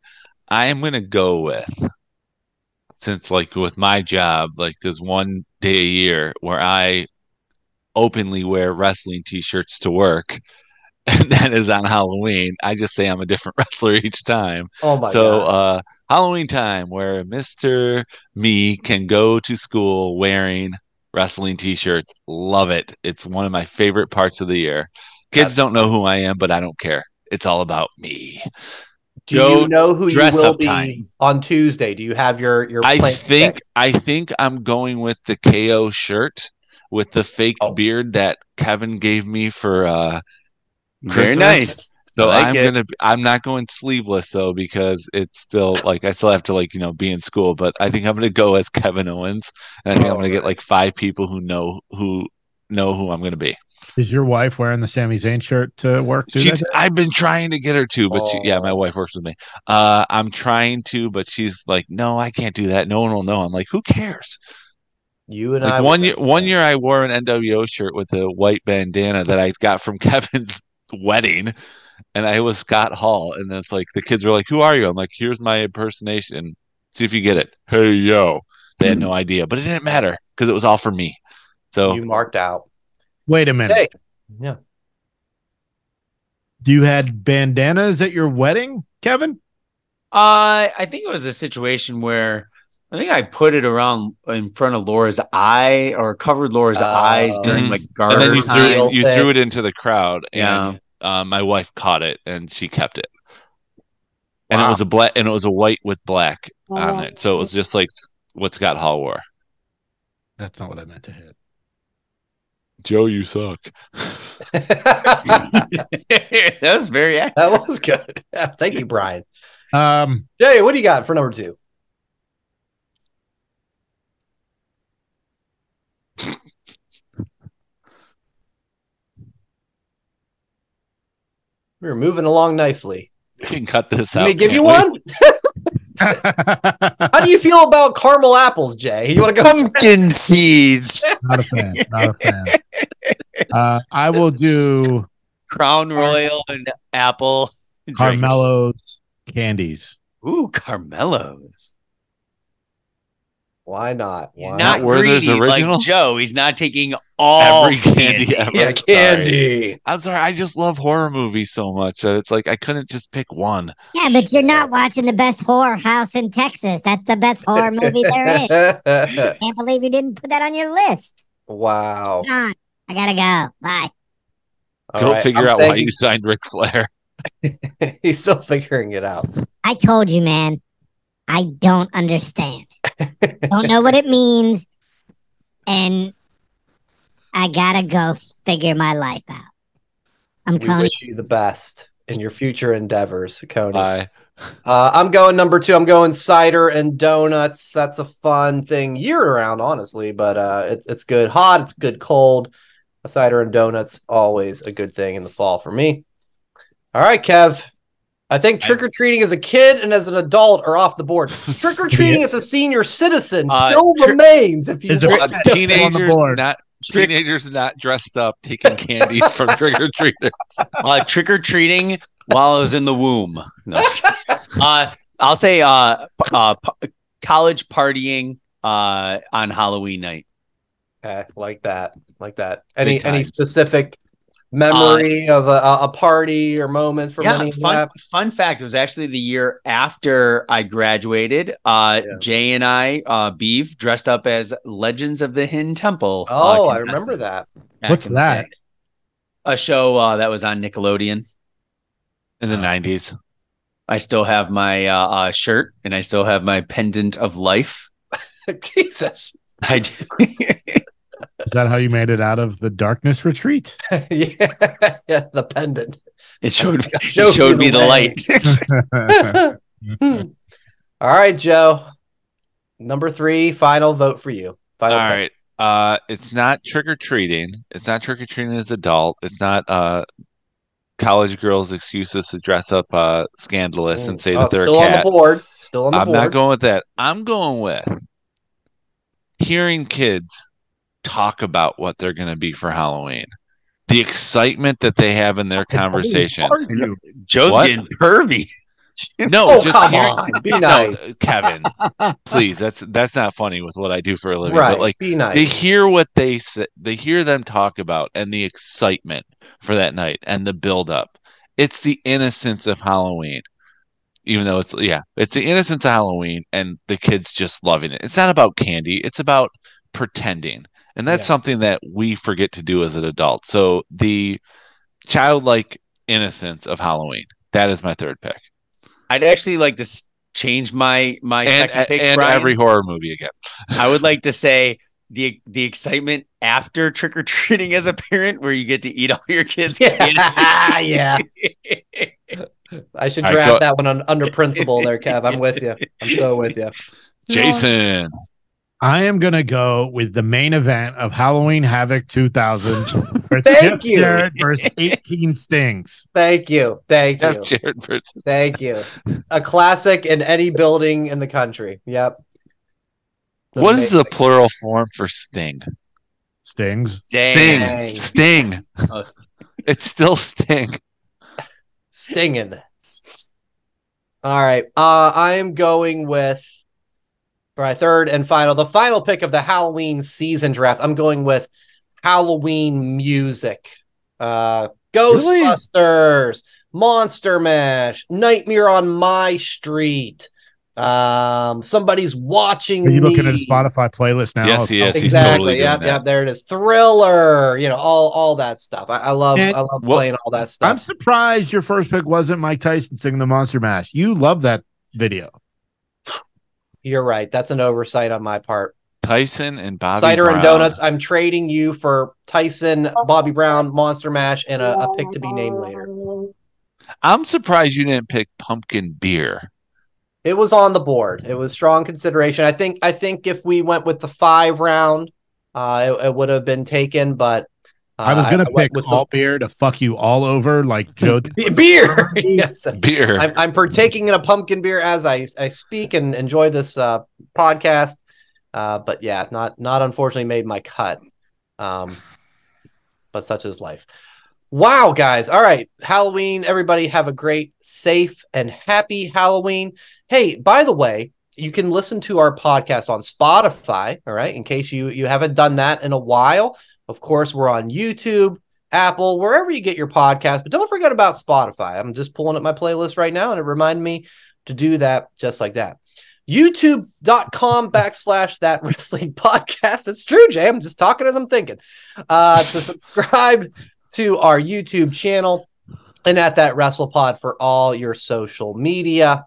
Speaker 5: I am gonna go with since like with my job, like there's one day a year where I openly wear wrestling t-shirts to work, and that is on Halloween. I just say I'm a different wrestler each time.
Speaker 2: Oh my
Speaker 5: so
Speaker 2: god.
Speaker 5: uh Halloween time where Mr. Me can go to school wearing wrestling t-shirts. Love it. It's one of my favorite parts of the year. Kids don't know who I am, but I don't care. It's all about me.
Speaker 2: Do
Speaker 4: Joe,
Speaker 2: you know who you
Speaker 4: dress
Speaker 2: will
Speaker 4: up
Speaker 2: be
Speaker 4: time.
Speaker 2: on Tuesday? Do you have your your
Speaker 5: I think
Speaker 2: picked?
Speaker 5: I think I'm going with the KO shirt with the fake
Speaker 2: Oh.
Speaker 5: beard that Kevin gave me for uh
Speaker 4: Very nice.
Speaker 5: So
Speaker 4: I like
Speaker 5: I'm
Speaker 4: it.
Speaker 5: gonna. I'm not going sleeveless though because it's still like I still have to like you know be in school. But I think I'm gonna go as Kevin Owens, and I think I'm gonna get like five people who know who know who I'm gonna be.
Speaker 3: Is your wife wearing the Sami Zayn shirt to work? Too?
Speaker 5: She, I've been trying to get her to, but she, yeah, my
Speaker 2: Oh.
Speaker 5: wife works with me. Uh, I'm trying to, but she's like, no, I can't do that. No one will know. I'm like, who cares?
Speaker 2: You and I
Speaker 5: one year, one year I wore an NWO shirt with a white bandana that I got from Kevin's wedding, and I was Scott Hall, and it's like the kids were like, "Who are you?" I'm like, "Here's my impersonation. See if you get it." Hey yo, they had no idea, but it didn't matter because it was all for me. So
Speaker 2: you marked out.
Speaker 3: Wait a minute.
Speaker 2: Hey, yeah.
Speaker 3: You had bandanas at your wedding, Kevin?
Speaker 4: Uh, I think it was a situation where I think I put it around in front of Laura's eye or covered Laura's
Speaker 2: Oh.
Speaker 4: eyes during like
Speaker 5: and then you threw it, you threw it into the crowd,
Speaker 4: Yeah.
Speaker 5: and uh, my wife caught it and she kept it. And
Speaker 4: Wow.
Speaker 5: it was a black, and it was a white with black on it, so it was just like what Scott Hall wore.
Speaker 3: That's not what I meant to hit.
Speaker 5: Joe, you suck.
Speaker 4: that was very accurate.
Speaker 2: that was good. Thank you, Brian.
Speaker 3: Um,
Speaker 2: Jay, what do you got for number two? We're moving along nicely.
Speaker 5: We can cut this out.
Speaker 2: Let
Speaker 5: out.
Speaker 2: me give you one. How do you feel about caramel apples, Jay? You want to go?
Speaker 4: Pumpkin seeds.
Speaker 3: not a fan. Not a fan. Uh, I will do
Speaker 4: Crown Royal and apple. drinks.
Speaker 3: Carmelo's candies.
Speaker 4: Ooh, Carmelo's.
Speaker 2: Why not?
Speaker 4: He's
Speaker 2: Why
Speaker 4: not
Speaker 5: Werther's
Speaker 4: greedy
Speaker 5: original?
Speaker 4: like Joe. He's not taking all
Speaker 5: Every candy ever.
Speaker 2: Yeah,
Speaker 5: Sorry.
Speaker 2: candy.
Speaker 5: I'm sorry. I just love horror movies so much that it's like I couldn't just pick one.
Speaker 7: Yeah, but you're not watching the best horror house in Texas. That's the best horror movie there is. I Can't believe you didn't put that on your list.
Speaker 2: wow.
Speaker 7: I gotta go. Bye.
Speaker 2: All
Speaker 5: Go
Speaker 2: right,
Speaker 5: figure
Speaker 2: I'm
Speaker 5: out why you signed Ric Flair.
Speaker 2: He's still figuring it out.
Speaker 7: I told you, man. I don't understand. don't know what it means. And I gotta go figure my life out. I'm
Speaker 2: We
Speaker 7: Coney.
Speaker 2: wish you the best in your future endeavors, Coney.
Speaker 5: Bye.
Speaker 2: Uh, I'm going number two. I'm going cider and donuts. That's a fun thing year round, honestly, but uh, it's it's good hot. It's good cold. A Cider and donuts always a good thing in the fall for me. All right, Kev. I think trick or treating as a kid and as an adult are off the board. Trick or treating as a senior citizen
Speaker 4: Uh,
Speaker 2: still
Speaker 4: tri-
Speaker 2: remains. If you
Speaker 3: Is there-
Speaker 2: want.
Speaker 5: Uh,
Speaker 3: on the
Speaker 5: teenagers
Speaker 3: board.
Speaker 5: not teenagers not dressed up taking candies from trick or treaters.
Speaker 4: uh, trick or treating while I was in the womb. No, uh, I'll say uh, p- uh, p- college partying uh, on Halloween night.
Speaker 2: Okay, like that, like that. Any any specific memory of a, a a party or moment from
Speaker 4: yeah,
Speaker 2: any
Speaker 4: fun, fun fact. It was actually the year after I graduated. Uh,
Speaker 2: Yeah.
Speaker 4: Jay and I, uh, Beef, dressed up as Legends of the Hidden Temple. uh,
Speaker 2: Oh, I remember that.
Speaker 3: What's that?
Speaker 4: A show uh, that was on Nickelodeon.
Speaker 5: in the 90s.
Speaker 4: I still have my uh, uh, shirt and I still have my pendant of life.
Speaker 2: Jesus.
Speaker 4: I do.
Speaker 3: Is that how you made it out of the darkness retreat?
Speaker 2: yeah, yeah, the pendant.
Speaker 4: it showed, it
Speaker 2: Showed
Speaker 4: showed me
Speaker 2: the
Speaker 4: the
Speaker 2: way.
Speaker 4: light.
Speaker 2: Hmm. All right, Joe. Number three, final vote for you. Final
Speaker 5: All
Speaker 2: pick.
Speaker 5: right. Uh, it's not trick or treating. It's not trick or treating as adult. It's not uh, college girls' excuses to dress up uh, scandalous and say
Speaker 2: Oh,
Speaker 5: that they're
Speaker 2: still
Speaker 5: a
Speaker 2: on the board. Still on the board.
Speaker 5: I'm not going with that. I'm going with hearing kids talk about what they're going to be for Halloween. The excitement that they have in their conversations.
Speaker 4: Joe's
Speaker 5: What?
Speaker 4: getting pervy.
Speaker 5: No,
Speaker 2: Oh,
Speaker 5: just
Speaker 2: come
Speaker 5: hearing-
Speaker 2: on. Be
Speaker 5: No,
Speaker 2: nice.
Speaker 5: Kevin. Please, that's that's not funny with what I do for a living.
Speaker 2: right.
Speaker 5: But like
Speaker 2: be nice.
Speaker 5: they hear what they say, they hear them talk about and the excitement for that night and the build up. It's the innocence of Halloween. Even though it's yeah, it's the innocence of Halloween and the kids just loving it. It's not about candy, it's about pretending. And that's
Speaker 2: Yeah.
Speaker 5: something that we forget to do as an adult. So the childlike innocence of Halloween. That is my third pick.
Speaker 4: I'd actually like to change my my
Speaker 5: And,
Speaker 4: second pick.
Speaker 5: and
Speaker 4: Brian.
Speaker 5: every horror movie again.
Speaker 4: I would like to say the the excitement after trick or treating as a parent, where you get to eat all your kids'
Speaker 2: Yeah,
Speaker 4: candy.
Speaker 2: yeah. I should
Speaker 5: All right,
Speaker 2: draft
Speaker 5: go-
Speaker 2: that one on, under principle there, Kev. I'm with you. I'm so with you.
Speaker 5: Jason.
Speaker 3: I am gonna go with the main event of Halloween Havoc 2000.
Speaker 2: Thank
Speaker 3: Jeff
Speaker 2: you.
Speaker 3: Jarrett versus 18 Stings.
Speaker 2: Thank you. Thank
Speaker 5: Jeff
Speaker 2: you.
Speaker 5: Jarrett versus
Speaker 2: Thank you. A classic in any building in the country. Yep. It's
Speaker 5: What is the
Speaker 2: amazing.
Speaker 5: plural form for sting?
Speaker 3: Stings.
Speaker 5: Sting.
Speaker 4: Dang.
Speaker 5: Sting.
Speaker 4: Oh,
Speaker 5: It's still sting.
Speaker 2: Stinging. All right. Uh, I am going with for my third and final, the final pick of the Halloween season draft. I'm going with Halloween music. Uh,
Speaker 5: Really?
Speaker 2: Ghostbusters, Monster Mash, Nightmare on My Street. Um, somebody's watching.
Speaker 3: Are you looking at a. Spotify playlist now?
Speaker 5: Yes, he is. He's
Speaker 2: Exactly.
Speaker 5: totally doing
Speaker 2: yep.
Speaker 5: that.
Speaker 2: Yep. There it is. Thriller. You know, all all that stuff. I, I love.
Speaker 3: And
Speaker 2: I love
Speaker 5: what-
Speaker 2: playing all that stuff.
Speaker 3: I'm surprised your first pick wasn't Mike Tyson singing the Monster Mash. You love that video.
Speaker 2: You're right. That's an oversight on my part.
Speaker 5: Tyson and Bobby Brown.
Speaker 2: Cider and donuts. I'm trading you for Tyson, Bobby Brown, Monster Mash, and a, a pick to be named later.
Speaker 5: I'm surprised you didn't pick pumpkin beer.
Speaker 2: It was on the board. It was strong consideration. I think. I think if we went with the five round, uh, it, it would have been taken. But uh,
Speaker 3: I was gonna
Speaker 2: went
Speaker 3: pick
Speaker 2: with
Speaker 3: all beer to fuck you all over like Joe.
Speaker 2: beer. yes.
Speaker 5: Beer.
Speaker 2: I'm, I'm partaking in a pumpkin beer as I, I speak and enjoy this uh, podcast. Uh, but yeah, not not unfortunately made my cut. Um, but such is life. Wow, guys. All right. Halloween. Everybody have a great, safe, and happy Halloween. Hey, by the way, you can listen to our podcast on Spotify. All right. In case you you haven't done that in a while. Of course, we're on YouTube, Apple, wherever you get your podcast. But don't forget about Spotify. I'm just pulling up my playlist right now, and it reminded me to do that just like that. YouTube.com backslash that wrestling podcast. It's true, Jay. I'm just talking as I'm thinking. Uh, to subscribe to our YouTube channel and at that WrestlePod for all your social media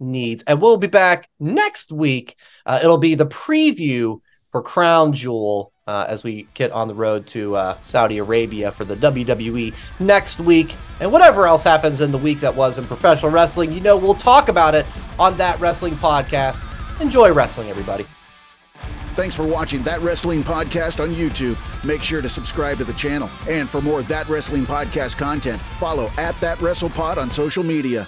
Speaker 2: needs. And we'll be back next week. Uh, it'll be the preview for Crown Jewel uh, as we get on the road to uh, Saudi Arabia for the WWE next week. And whatever else happens in the week that was in professional wrestling, you know, we'll talk about it on that wrestling podcast. Enjoy wrestling, everybody.
Speaker 9: Thanks for watching That Wrestling Podcast on YouTube. Make sure to subscribe to the channel. And for more That Wrestling Podcast content, follow at That WrestlePod on social media.